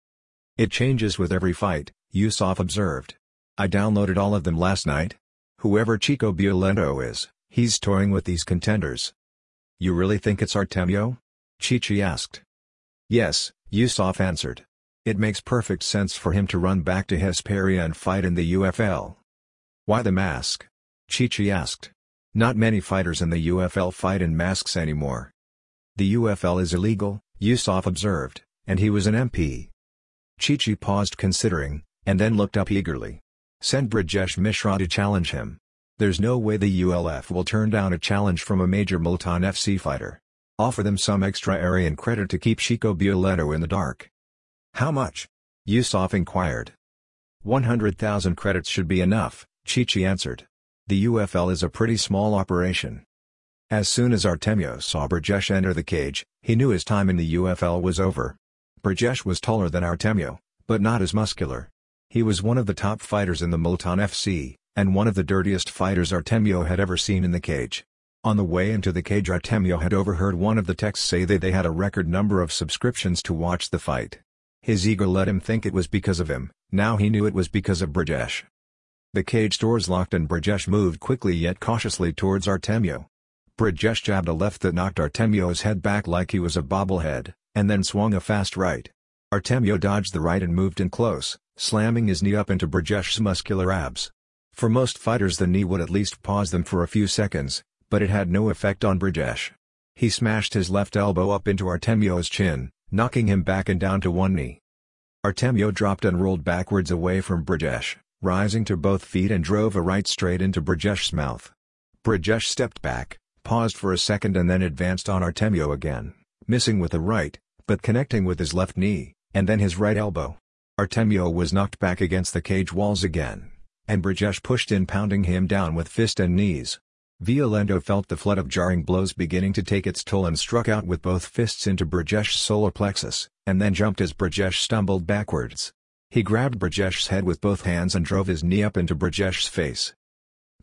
[SPEAKER 1] It changes with every fight, Yusuf observed. I downloaded all of them last night, Whoever Chico Violento is, he's toying with these contenders. You really think it's Artemio? Chichi asked. Yes, Yusuf answered. It makes perfect sense for him to run back to Hesperia and fight in the UFL. Why the mask? Chichi asked. Not many fighters in the UFL fight in masks anymore. The UFL is illegal, Yusuf observed, and he was an MP. Chichi paused considering, and then looked up eagerly. Send Brajesh Mishra to challenge him. There's no way the ULF will turn down a challenge from a major Multan FC fighter. Offer them some extra area and credit to keep Chico Violento in the dark. How much? Yusuf inquired. 100,000 credits should be enough, Chichi answered. The UFL is a pretty small operation. As soon as Artemio saw Brajesh enter the cage, he knew his time in the UFL was over. Brajesh was taller than Artemio, but not as muscular. He was one of the top fighters in the Multan FC, and one of the dirtiest fighters Artemio had ever seen in the cage. On the way into the cage Artemio had overheard one of the techs say that they had a record number of subscriptions to watch the fight. His ego let him think it was because of him, now he knew it was because of Brajesh. The cage doors locked and Brajesh moved quickly yet cautiously towards Artemio. Brajesh jabbed a left that knocked Artemio's head back like he was a bobblehead, and then swung a fast right. Artemio dodged the right and moved in close, slamming his knee up into Brajesh's muscular abs. For most fighters the knee would at least pause them for a few seconds, but it had no effect on Brajesh. He smashed his left elbow up into Artemio's chin, knocking him back and down to one knee. Artemio dropped and rolled backwards away from Brajesh, rising to both feet and drove a right straight into Brajesh's mouth. Brajesh stepped back, paused for a second and then advanced on Artemio again, missing with the right, but connecting with his left knee, and then his right elbow. Artemio was knocked back against the cage walls again, and Brajesh pushed in pounding him down with fist and knees. Violento felt the flood of jarring blows beginning to take its toll and struck out with both fists into Brajesh's solar plexus, and then jumped as Brajesh stumbled backwards. He grabbed Brajesh's head with both hands and drove his knee up into Brajesh's face.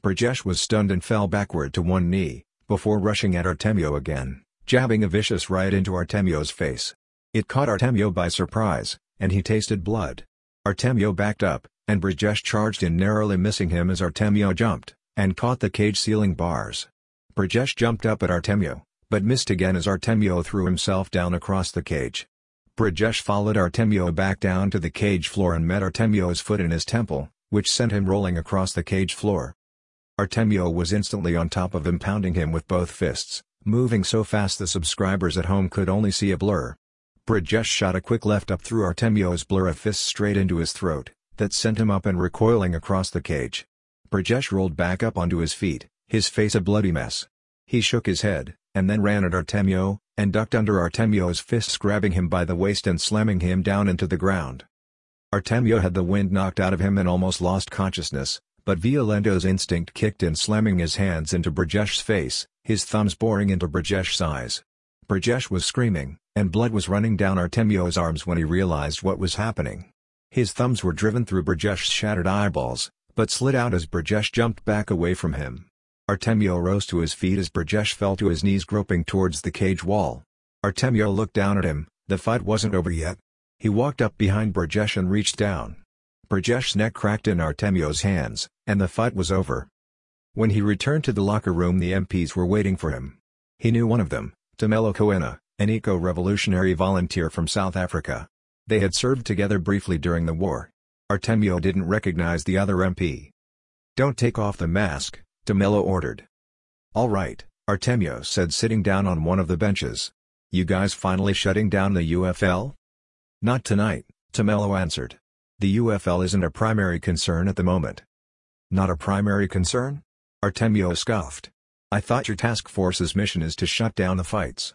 [SPEAKER 1] Brajesh was stunned and fell backward to one knee, before rushing at Artemio again, jabbing a vicious right into Artemio's face. It caught Artemio by surprise, and he tasted blood. Artemio backed up, and Brajesh charged in narrowly missing him as Artemio jumped, and caught the cage ceiling bars. Brajesh jumped up at Artemio, but missed again as Artemio threw himself down across the cage. Brajesh followed Artemio back down to the cage floor and met Artemio's foot in his temple, which sent him rolling across the cage floor. Artemio was instantly on top of him pounding him with both fists, moving so fast the subscribers at home could only see a blur. Brajesh shot a quick left up through Artemio's blur of fists straight into his throat, that sent him up and recoiling across the cage. Brajesh rolled back up onto his feet, his face a bloody mess. He shook his head, and then ran at Artemio, and ducked under Artemio's fists grabbing him by the waist and slamming him down into the ground. Artemio had the wind knocked out of him and almost lost consciousness, but Violento's instinct kicked in slamming his hands into Brajesh's face, his thumbs boring into Brajesh's eyes. Brajesh was screaming, and blood was running down Artemio's arms when he realized what was happening. His thumbs were driven through Brajesh's shattered eyeballs, but slid out as Brajesh jumped back away from him. Artemio rose to his feet as Brajesh fell to his knees groping towards the cage wall. Artemio looked down at him, the fight wasn't over yet. He walked up behind Brajesh and reached down. Brajesh's neck cracked in Artemio's hands, and the fight was over. When he returned to the locker room the MPs were waiting for him. He knew one of them, Tumelo Koena, an eco-revolutionary volunteer from South Africa. They had served together briefly during the war. Artemio didn't recognize the other MP. Don't take off the mask, Tumelo ordered. All right, Artemio said sitting down on one of the benches. You guys finally shutting down the UFL? Not tonight, Tumelo answered. The UFL isn't a primary concern at the moment. Not a primary concern? Artemio scoffed. I thought your task force's mission is to shut down the fights.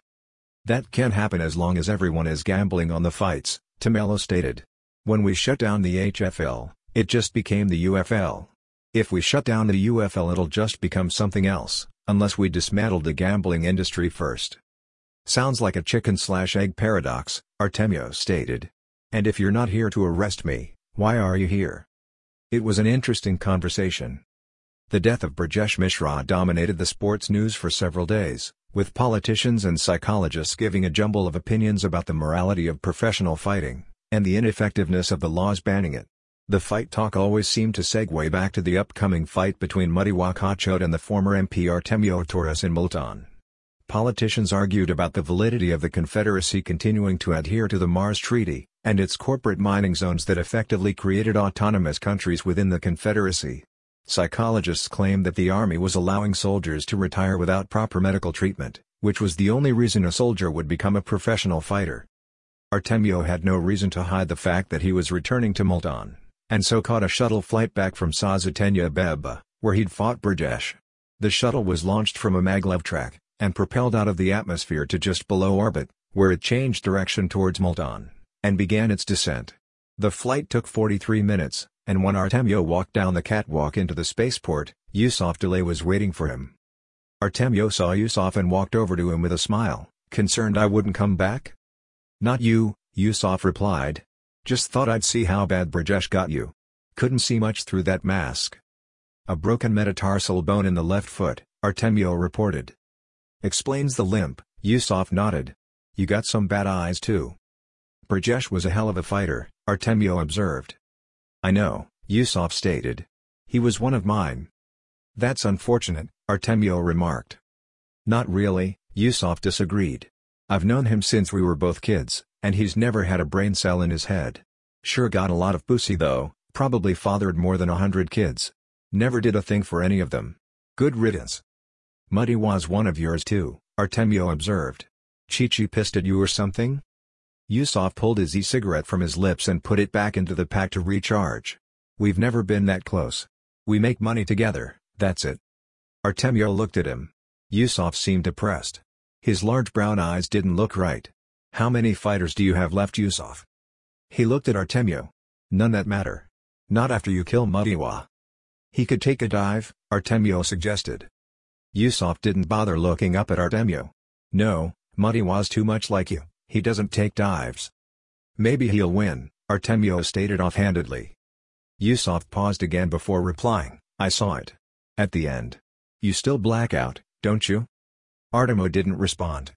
[SPEAKER 1] That can't happen as long as everyone is gambling on the fights, Tumelo stated. When we shut down the HFL, it just became the UFL. If we shut down the UFL it'll just become something else, unless we dismantle the gambling industry first. Sounds like a chicken-slash-egg paradox, Artemio stated. And if you're not here to arrest me, why are you here? It was an interesting conversation. The death of Brajesh Mishra dominated the sports news for several days, with politicians and psychologists giving a jumble of opinions about the morality of professional fighting, and the ineffectiveness of the laws banning it. The fight talk always seemed to segue back to the upcoming fight between Madiwa Cachote and the former MP Artemio Torres in Multan. Politicians argued about the validity of the Confederacy continuing to adhere to the Mars Treaty, and its corporate mining zones that effectively created autonomous countries within the Confederacy. Psychologists claimed that the Army was allowing soldiers to retire without proper medical treatment, which was the only reason a soldier would become a professional fighter. Artemio had no reason to hide the fact that he was returning to Multan and so caught a shuttle flight back from Sazatenya Beba, where he'd fought Brajesh. The shuttle was launched from a maglev track, and propelled out of the atmosphere to just below orbit, where it changed direction towards Multan, and began its descent. The flight took 43 minutes, and when Artemio walked down the catwalk into the spaceport, Yusuf Delay was waiting for him. Artemio saw Yusuf and walked over to him with a smile, concerned I wouldn't come back? Not you, Yusuf replied, just thought I'd see how bad Brajesh got you. Couldn't see much through that mask. A broken metatarsal bone in the left foot, Artemio reported. Explains the limp, Yusuf nodded. You got some bad eyes too. Brajesh was a hell of a fighter, Artemio observed. I know, Yusuf stated. He was one of mine. That's unfortunate, Artemio remarked. Not really, Yusuf disagreed. I've known him since we were both kids, and he's never had a brain cell in his head. Sure got a lot of pussy though, probably fathered more than a hundred kids. Never did a thing for any of them. Good riddance. Muddy was one of yours too, Artemio observed. Chichi pissed at you or something? Yusuf pulled his e-cigarette from his lips and put it back into the pack to recharge. We've never been that close. We make money together, that's it. Artemio looked at him. Yusuf seemed depressed. His large brown eyes didn't look right. How many fighters do you have left Yusuf? He looked at Artemio. None that matter. Not after you kill Madiwa. He could take a dive, Artemio suggested. Yusuf didn't bother looking up at Artemio. No, Madiwa's too much like you, he doesn't take dives. Maybe he'll win, Artemio stated offhandedly. Yusuf paused again before replying, I saw it. At the end. You still black out, don't you? Artemio didn't respond.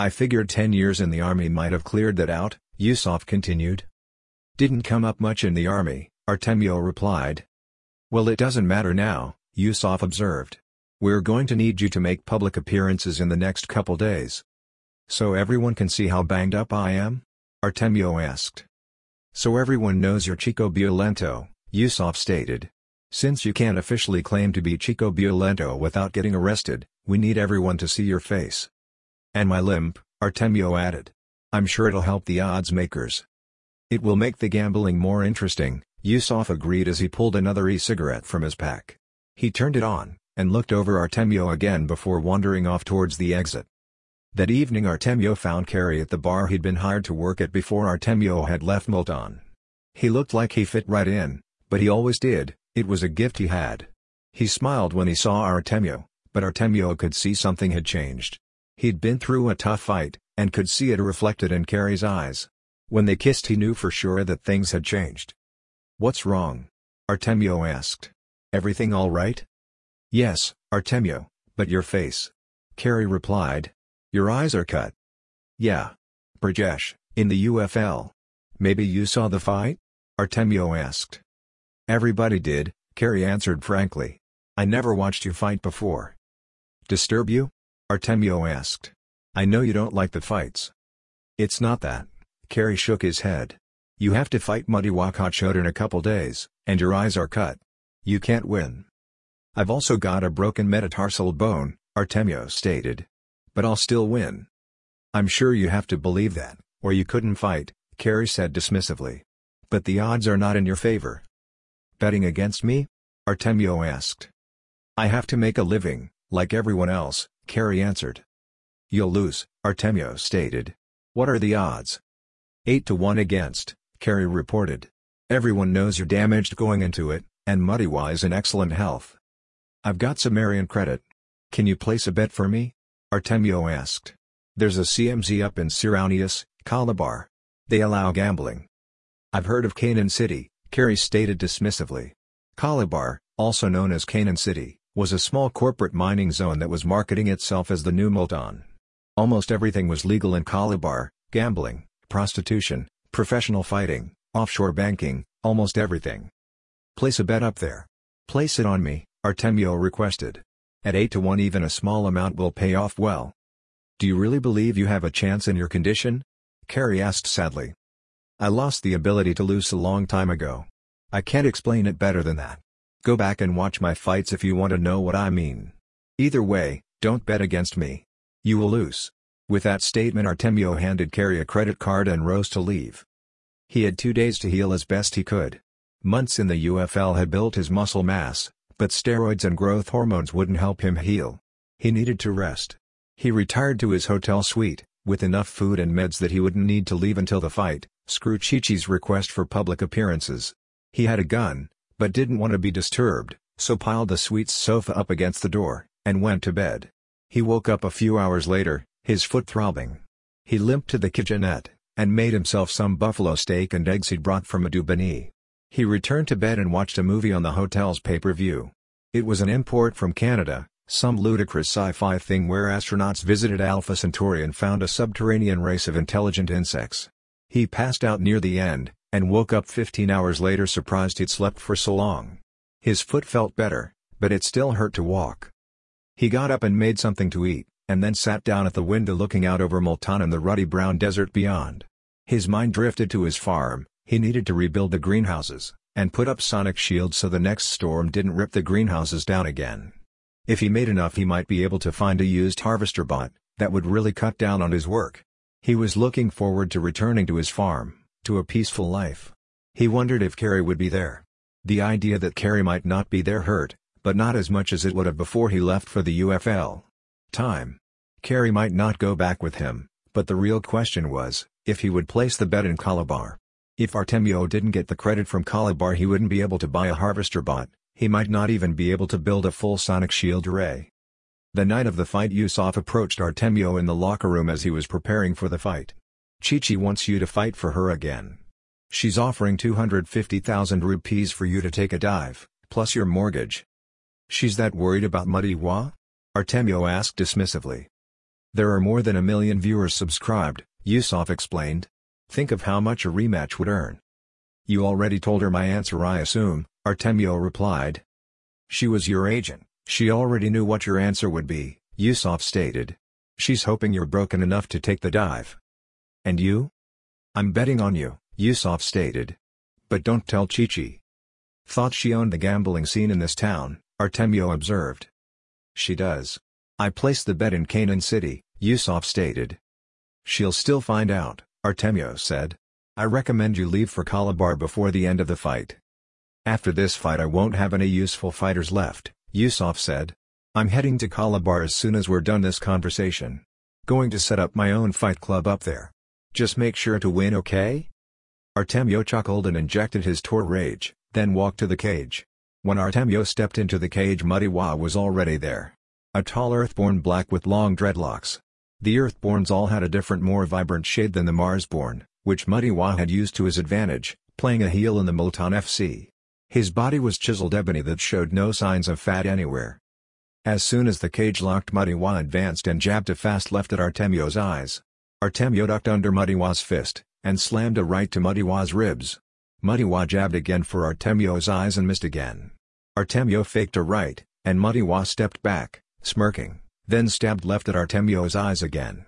[SPEAKER 1] I figured 10 years in the army might have cleared that out, Yusuf continued. Didn't come up much in the army, Artemio replied. Well it doesn't matter now, Yusuf observed. We're going to need you to make public appearances in the next couple days. So everyone can see how banged up I am? Artemio asked. So everyone knows you're Chico Violento, Yusuf stated. Since you can't officially claim to be Chico Violento without getting arrested, we need everyone to see your face. And my limp, Artemio added. I'm sure it'll help the odds makers. It will make the gambling more interesting, Yusuf agreed as he pulled another e-cigarette from his pack. He turned it on, and looked over Artemio again before wandering off towards the exit. That evening Artemio found Carrie at the bar he'd been hired to work at before Artemio had left Multan. He looked like he fit right in, but he always did, it was a gift he had. He smiled when he saw Artemio, but Artemio could see something had changed. He'd been through a tough fight, and could see it reflected in Carrie's eyes. When they kissed he knew for sure that things had changed. What's wrong? Artemio asked. Everything all right? Yes, Artemio, but your face. Carrie replied. Your eyes are cut. Yeah. Brajesh, in the UFL. Maybe you saw the fight? Artemio asked. Everybody did, Carrie answered frankly. I never watched you fight before. Disturb you? Artemio asked. I know you don't like the fights. It's not that. Carrie shook his head. You have to fight Madiwa Cachote in a couple days, and your eyes are cut. You can't win. I've also got a broken metatarsal bone, Artemio stated. But I'll still win. I'm sure you have to believe that, or you couldn't fight, Carrie said dismissively. But the odds are not in your favor. Betting against me? Artemio asked. I have to make a living, like everyone else, Carrie answered. You'll lose, Artemio stated. What are the odds? 8 to 1 against, Carrie reported. Everyone knows you're damaged going into it, and Madiwa is in excellent health. I've got Sumerian credit. Can you place a bet for me? Artemio asked. There's a CMZ up in Siraunius, Calabar. They allow gambling. I've heard of Canaan City, Carrie stated dismissively. Calabar, also known as Canaan City, was a small corporate mining zone that was marketing itself as the new Multan. Almost everything was legal in Calabar, gambling, prostitution, professional fighting, offshore banking, almost everything. Place a bet up there. Place it on me, Artemio requested. At 8 to 1 even a small amount will pay off well. Do you really believe you have a chance in your condition? Carrie asked sadly. I lost the ability to lose a long time ago. I can't explain it better than that. Go back and watch my fights if you want to know what I mean. Either way, don't bet against me. You will lose. With that statement Artemio handed Carrie a credit card and rose to leave. He had two days to heal as best he could. Months in the UFL had built his muscle mass, but steroids and growth hormones wouldn't help him heal. He needed to rest. He retired to his hotel suite, with enough food and meds that he wouldn't need to leave until the fight, screw Chichi's request for public appearances. He had a gun, but didn't want to be disturbed, so piled the suite's sofa up against the door, and went to bed. He woke up a few hours later, his foot throbbing. He limped to the kitchenette, and made himself some buffalo steak and eggs he'd brought from a Dubini. He returned to bed and watched a movie on the hotel's pay-per-view. It was an import from Canada, some ludicrous sci-fi thing where astronauts visited Alpha Centauri and found a subterranean race of intelligent insects. He passed out near the end, and woke up 15 hours later surprised he'd slept for so long. His foot felt better, but it still hurt to walk. He got up and made something to eat, and then sat down at the window looking out over Multan and the ruddy brown desert beyond. His mind drifted to his farm, he needed to rebuild the greenhouses, and put up sonic shields so the next storm didn't rip the greenhouses down again. If he made enough he might be able to find a used harvester bot, that would really cut down on his work. He was looking forward to returning to his farm, to a peaceful life. He wondered if Carrie would be there. The idea that Carrie might not be there hurt, but not as much as it would have before he left for the UFL. Time. Carrie might not go back with him, but the real question was, if he would place the bet in Calabar. If Artemio didn't get the credit from Calabar he wouldn't be able to buy a harvester bot, he might not even be able to build a full sonic shield array. The night of the fight Yusuf approached Artemio in the locker room as he was preparing for the fight. Chichi wants you to fight for her again. She's offering 250,000 rupees for you to take a dive, plus your mortgage. She's that worried about Madiwa? Artemio asked dismissively. There are more than a million viewers subscribed, Yusuf explained. Think of how much a rematch would earn. You already told her my answer I assume, Artemio replied. She was your agent, she already knew what your answer would be, Yusuf stated. She's hoping you're broken enough to take the dive. And you? I'm betting on you, Yusuf stated. But don't tell Chichi. Thought she owned the gambling scene in this town, Artemio observed. She does. I placed the bet in Canaan City, Yusuf stated. She'll still find out, Artemio said. I recommend you leave for Calabar before the end of the fight. After this fight I won't have any useful fighters left, Yusuf said. I'm heading to Calabar as soon as we're done this conversation. Going to set up my own fight club up there. Just make sure to win okay? Artemio chuckled and injected his Tor rage, then walked to the cage. When Artemio stepped into the cage Madiwa was already there. A tall Earthborn black with long dreadlocks. The Earthborns all had a different more vibrant shade than the Marsborn, which Madiwa had used to his advantage, playing a heel in the Multan FC. His body was chiseled ebony that showed no signs of fat anywhere. As soon as the cage locked Madiwa advanced and jabbed a fast left at Artemio's eyes. Artemio ducked under Madiwa's fist, and slammed a right to Madiwa's ribs. Madiwa jabbed again for Artemio's eyes and missed again. Artemio faked a right, and Madiwa stepped back, smirking, then stabbed left at Artemio's eyes again.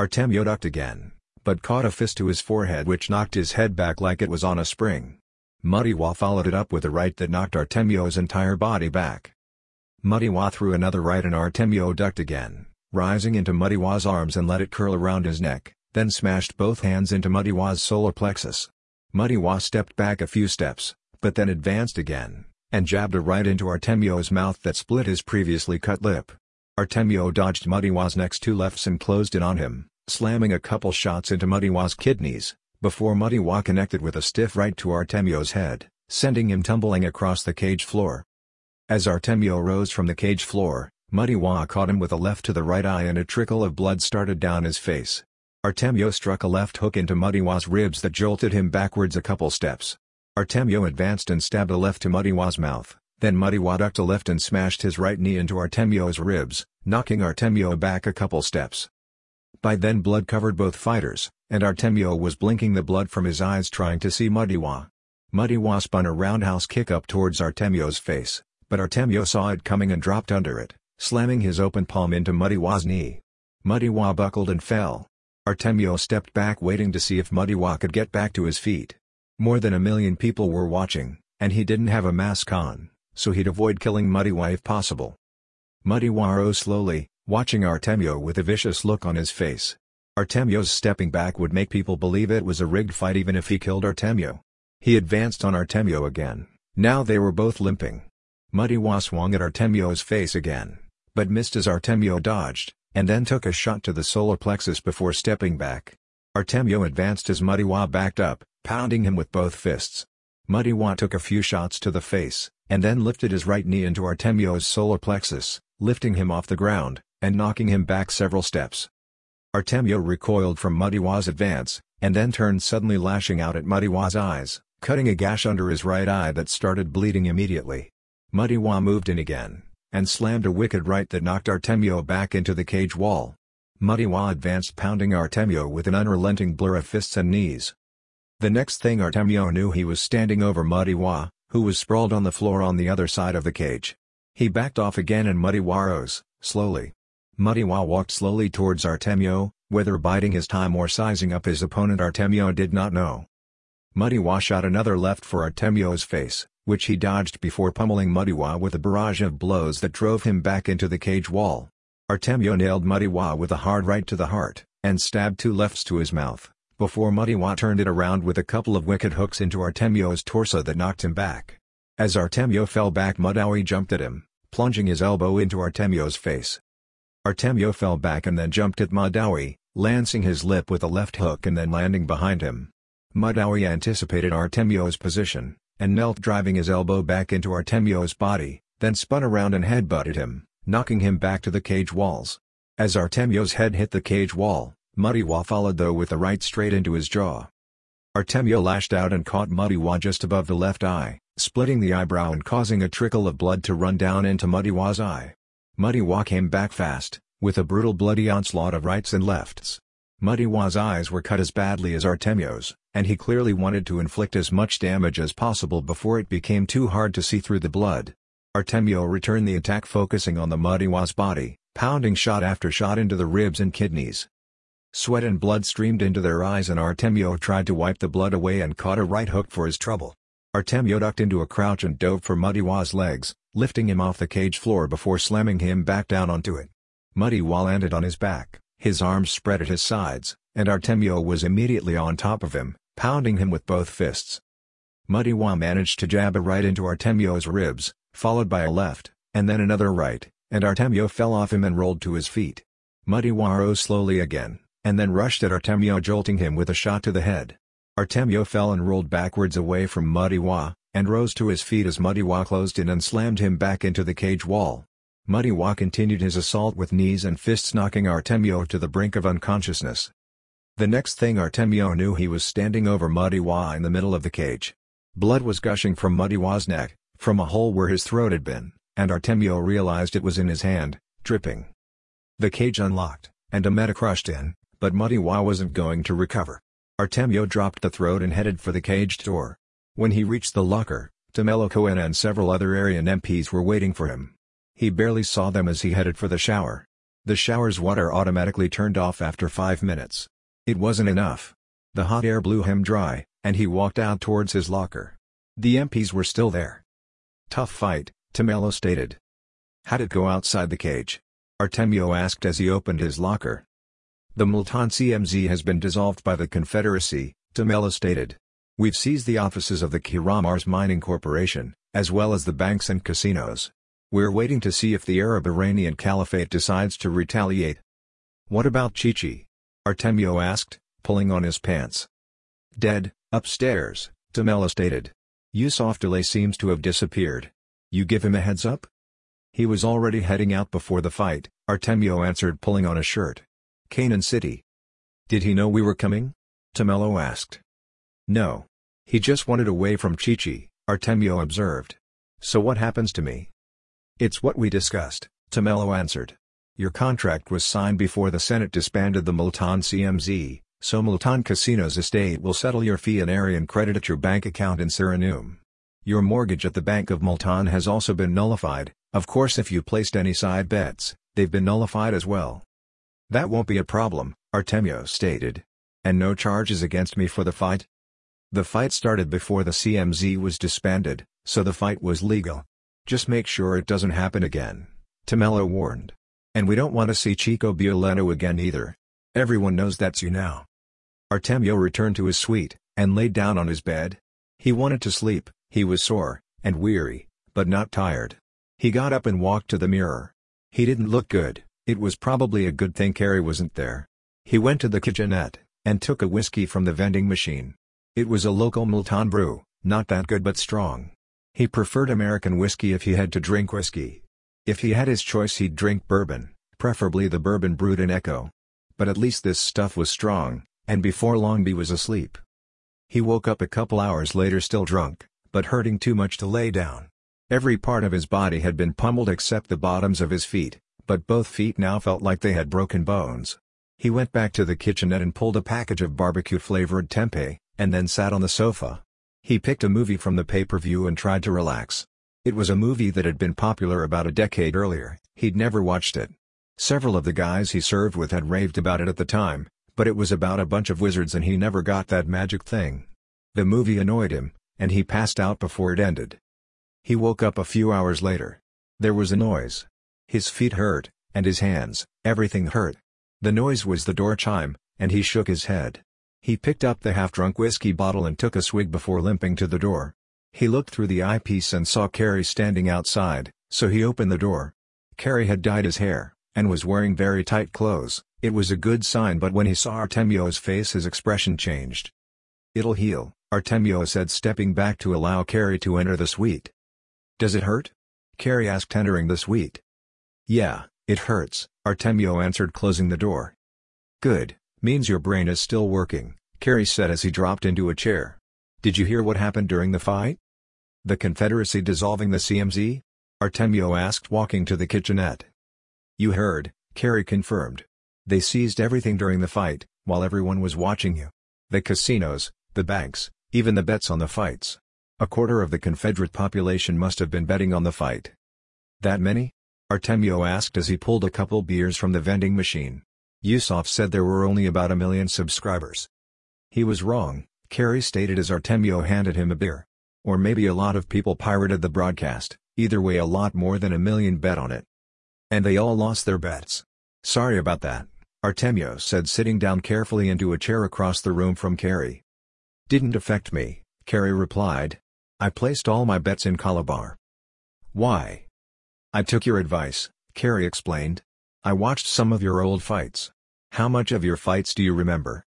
[SPEAKER 1] Artemio ducked again, but caught a fist to his forehead which knocked his head back like it was on a spring. Madiwa followed it up with a right that knocked Artemio's entire body back. Madiwa threw another right and Artemio ducked again, rising into Madiwa's arms and let it curl around his neck, then smashed both hands into Madiwa's solar plexus. Madiwa stepped back a few steps, but then advanced again, and jabbed a right into Artemio's mouth that split his previously cut lip. Artemio dodged Madiwa's next two lefts and closed in on him, slamming a couple shots into Madiwa's kidneys, before Madiwa connected with a stiff right to Artemio's head, sending him tumbling across the cage floor. As Artemio rose from the cage floor, Madiwa caught him with a left to the right eye and a trickle of blood started down his face. Artemio struck a left hook into Madiwa's ribs that jolted him backwards a couple steps. Artemio advanced and stabbed a left to Madiwa's mouth, then Madiwa ducked a left and smashed his right knee into Artemio's ribs, knocking Artemio back a couple steps. By then blood covered both fighters, and Artemio was blinking the blood from his eyes trying to see Madiwa spun a roundhouse kick up towards Artemio's face, but Artemio saw it coming and dropped under it, slamming his open palm into Madiwa's knee. Madiwa buckled and fell. Artemio stepped back waiting to see if Madiwa could get back to his feet. More than a million people were watching, and he didn't have a mask on, so he'd avoid killing Madiwa if possible. Madiwa rose slowly, watching Artemio with a vicious look on his face. Artemio's stepping back would make people believe it was a rigged fight even if he killed Artemio. He advanced on Artemio again, now they were both limping. Madiwa swung at Artemio's face again, but missed as Artemio dodged, and then took a shot to the solar plexus before stepping back. Artemio advanced as Madiwa backed up, pounding him with both fists. Madiwa took a few shots to the face, and then lifted his right knee into Artemio's solar plexus, lifting him off the ground, and knocking him back several steps. Artemio recoiled from Madiwa's advance, and then turned suddenly lashing out at Madiwa's eyes, cutting a gash under his right eye that started bleeding immediately. Madiwa moved in again, and slammed a wicked right that knocked Artemio back into the cage wall. Madiwa advanced pounding Artemio with an unrelenting blur of fists and knees. The next thing Artemio knew he was standing over Madiwa, who was sprawled on the floor on the other side of the cage. He backed off again and Madiwa rose, slowly. Madiwa walked slowly towards Artemio, whether biding his time or sizing up his opponent Artemio did not know. Madiwa shot another left for Artemio's face, which he dodged before pummeling Madiwa with a barrage of blows that drove him back into the cage wall. Artemio nailed Madiwa with a hard right to the heart, and stabbed two lefts to his mouth, before Madiwa turned it around with a couple of wicked hooks into Artemio's torso that knocked him back. As Artemio fell back Madiwa jumped at him, plunging his elbow into Artemio's face. Artemio fell back and then jumped at Madiwa, lancing his lip with a left hook and then landing behind him. Madiwa anticipated Artemio's position, and knelt driving his elbow back into Artemio's body, then spun around and headbutted him, knocking him back to the cage walls. As Artemio's head hit the cage wall, Madiwa followed though with the right straight into his jaw. Artemio lashed out and caught Madiwa just above the left eye, splitting the eyebrow and causing a trickle of blood to run down into Madiwa's eye. Madiwa came back fast, with a brutal bloody onslaught of rights and lefts. Madiwa's eyes were cut as badly as Artemio's, and he clearly wanted to inflict as much damage as possible before it became too hard to see through the blood. Artemio returned the attack focusing on the Madiwa's body, pounding shot after shot into the ribs and kidneys. Sweat and blood streamed into their eyes and Artemio tried to wipe the blood away and caught a right hook for his trouble. Artemio ducked into a crouch and dove for Madiwa's legs, lifting him off the cage floor before slamming him back down onto it. Madiwa landed on his back, his arms spread at his sides, and Artemio was immediately on top of him, pounding him with both fists. Madiwa managed to jab a right into Artemio's ribs, followed by a left, and then another right, and Artemio fell off him and rolled to his feet. Madiwa rose slowly again, and then rushed at Artemio jolting him with a shot to the head. Artemio fell and rolled backwards away from Madiwa, and rose to his feet as Madiwa closed in and slammed him back into the cage wall. Madiwa continued his assault with knees and fists knocking Artemio to the brink of unconsciousness. The next thing Artemio knew he was standing over Madiwa in the middle of the cage. Blood was gushing from Madiwa's neck, from a hole where his throat had been, and Artemio realized it was in his hand, dripping. The cage unlocked, and Ameta crushed in, but Madiwa wasn't going to recover. Artemio dropped the throat and headed for the caged door. When he reached the locker, Tumelo Koena and several other Aryan MPs were waiting for him. He barely saw them as he headed for the shower. The shower's water automatically turned off after five minutes. It wasn't enough. The hot air blew him dry, and he walked out towards his locker. The MPs were still there. Tough fight, Tumelo stated. How'd it go outside the cage? Artemio asked as he opened his locker. The Multan CMZ has been dissolved by the Confederacy, Tumelo stated. We've seized the offices of the Kiramars Mining Corporation, as well as the banks and casinos. We're waiting to see if the Arab-Iranian Caliphate decides to retaliate. What about Chichi? Artemio asked, pulling on his pants. Dead, upstairs, Tumelo stated. Yusuf Delay seems to have disappeared. You give him a heads up? He was already heading out before the fight, Artemio answered pulling on a shirt. Canaan City. Did he know we were coming? Tumelo asked. No. He just wanted away from Chichi, Artemio observed. So what happens to me? It's what we discussed, Tumelo answered. Your contract was signed before the Senate disbanded the Multan CMZ, so Multan Casino's estate will settle your fee and Aryan credit at your bank account in Suriname. Your mortgage at the Bank of Multan has also been nullified, of course if you placed any side bets, they've been nullified as well. That won't be a problem, Artemio stated. And no charges against me for the fight? The fight started before the CMZ was disbanded, so the fight was legal. Just make sure it doesn't happen again, Tumelo warned. And we don't want to see Chico Violento again either. Everyone knows that's you now. Artemio returned to his suite, and laid down on his bed. He wanted to sleep, he was sore, and weary, but not tired. He got up and walked to the mirror. He didn't look good, it was probably a good thing Carrie wasn't there. He went to the kitchenette, and took a whiskey from the vending machine. It was a local Multan brew, not that good but strong. He preferred American whiskey if he had to drink whiskey. If he had his choice he'd drink bourbon, preferably the bourbon brewed in Echo. But at least this stuff was strong, and before long he was asleep. He woke up a couple hours later still drunk, but hurting too much to lay down. Every part of his body had been pummeled except the bottoms of his feet, but both feet now felt like they had broken bones. He went back to the kitchenette and pulled a package of barbecue-flavored tempeh, and then sat on the sofa. He picked a movie from the pay-per-view and tried to relax. It was a movie that had been popular about a decade earlier, he'd never watched it. Several of the guys he served with had raved about it at the time, but it was about a bunch of wizards and he never got that magic thing. The movie annoyed him, and he passed out before it ended. He woke up a few hours later. There was a noise. His feet hurt, and his hands, everything hurt. The noise was the door chime, and he shook his head. He picked up the half-drunk whiskey bottle and took a swig before limping to the door. He looked through the eyepiece and saw Carrie standing outside, so he opened the door. Carrie had dyed his hair, and was wearing very tight clothes, it was a good sign but when he saw Artemio's face his expression changed. It'll heal, Artemio said stepping back to allow Carrie to enter the suite. Does it hurt? Carrie asked entering the suite. Yeah, it hurts, Artemio answered closing the door. Good, means your brain is still working, Carrie said as he dropped into a chair. Did you hear what happened during the fight? The Confederacy dissolving the CMZ? Artemio asked walking to the kitchenette. You heard, Carrie confirmed. They seized everything during the fight, while everyone was watching you. The casinos, the banks, even the bets on the fights. A quarter of the Confederate population must have been betting on the fight. That many? Artemio asked as he pulled a couple beers from the vending machine. Yusuf said there were only about a million subscribers. He was wrong, Carrie stated as Artemio handed him a beer. Or maybe a lot of people pirated the broadcast, either way a lot more than a million bet on it. And they all lost their bets. Sorry about that, Artemio said sitting down carefully into a chair across the room from Carrie. Didn't affect me, Carrie replied. I placed all my bets in Calabar. Why? I took your advice, Carrie explained. I watched some of your old fights. How much of your fights do you remember?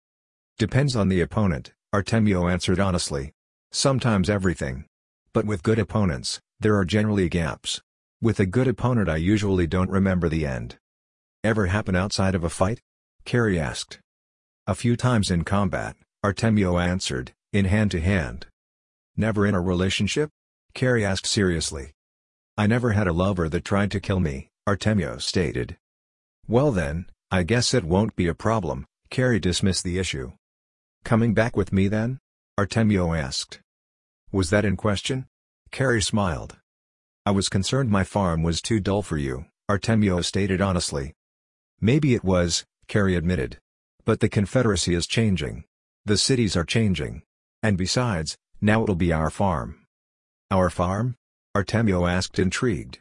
[SPEAKER 1] Depends on the opponent, Artemio answered honestly. Sometimes everything. But with good opponents, there are generally gaps. With a good opponent I usually don't remember the end. Ever happen outside of a fight? Carrie asked. A few times in combat, Artemio answered, in hand-to-hand. -hand. Never in a relationship? Carrie asked seriously. I never had a lover that tried to kill me, Artemio stated. Well then, I guess it won't be a problem, Carrie dismissed the issue. Coming back with me then? Artemio asked. Was that in question? Carrie smiled. I was concerned my farm was too dull for you, Artemio stated honestly. Maybe it was, Carrie admitted. But the Confederacy is changing. The cities are changing. And besides, now it'll be our farm. Our farm? Artemio asked intrigued.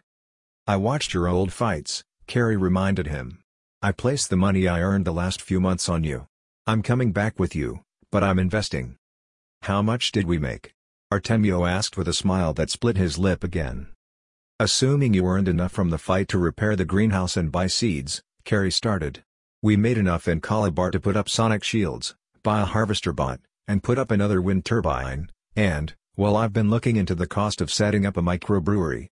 [SPEAKER 1] I watched your old fights, Carrie reminded him. I placed the money I earned the last few months on you. I'm coming back with you, but I'm investing. How much did we make? Artemio asked with a smile that split his lip again. Assuming you earned enough from the fight to repair the greenhouse and buy seeds, Carrie started. We made enough in Calabar to put up sonic shields, buy a harvester bot, and put up another wind turbine, and, well I've been looking into the cost of setting up a microbrewery,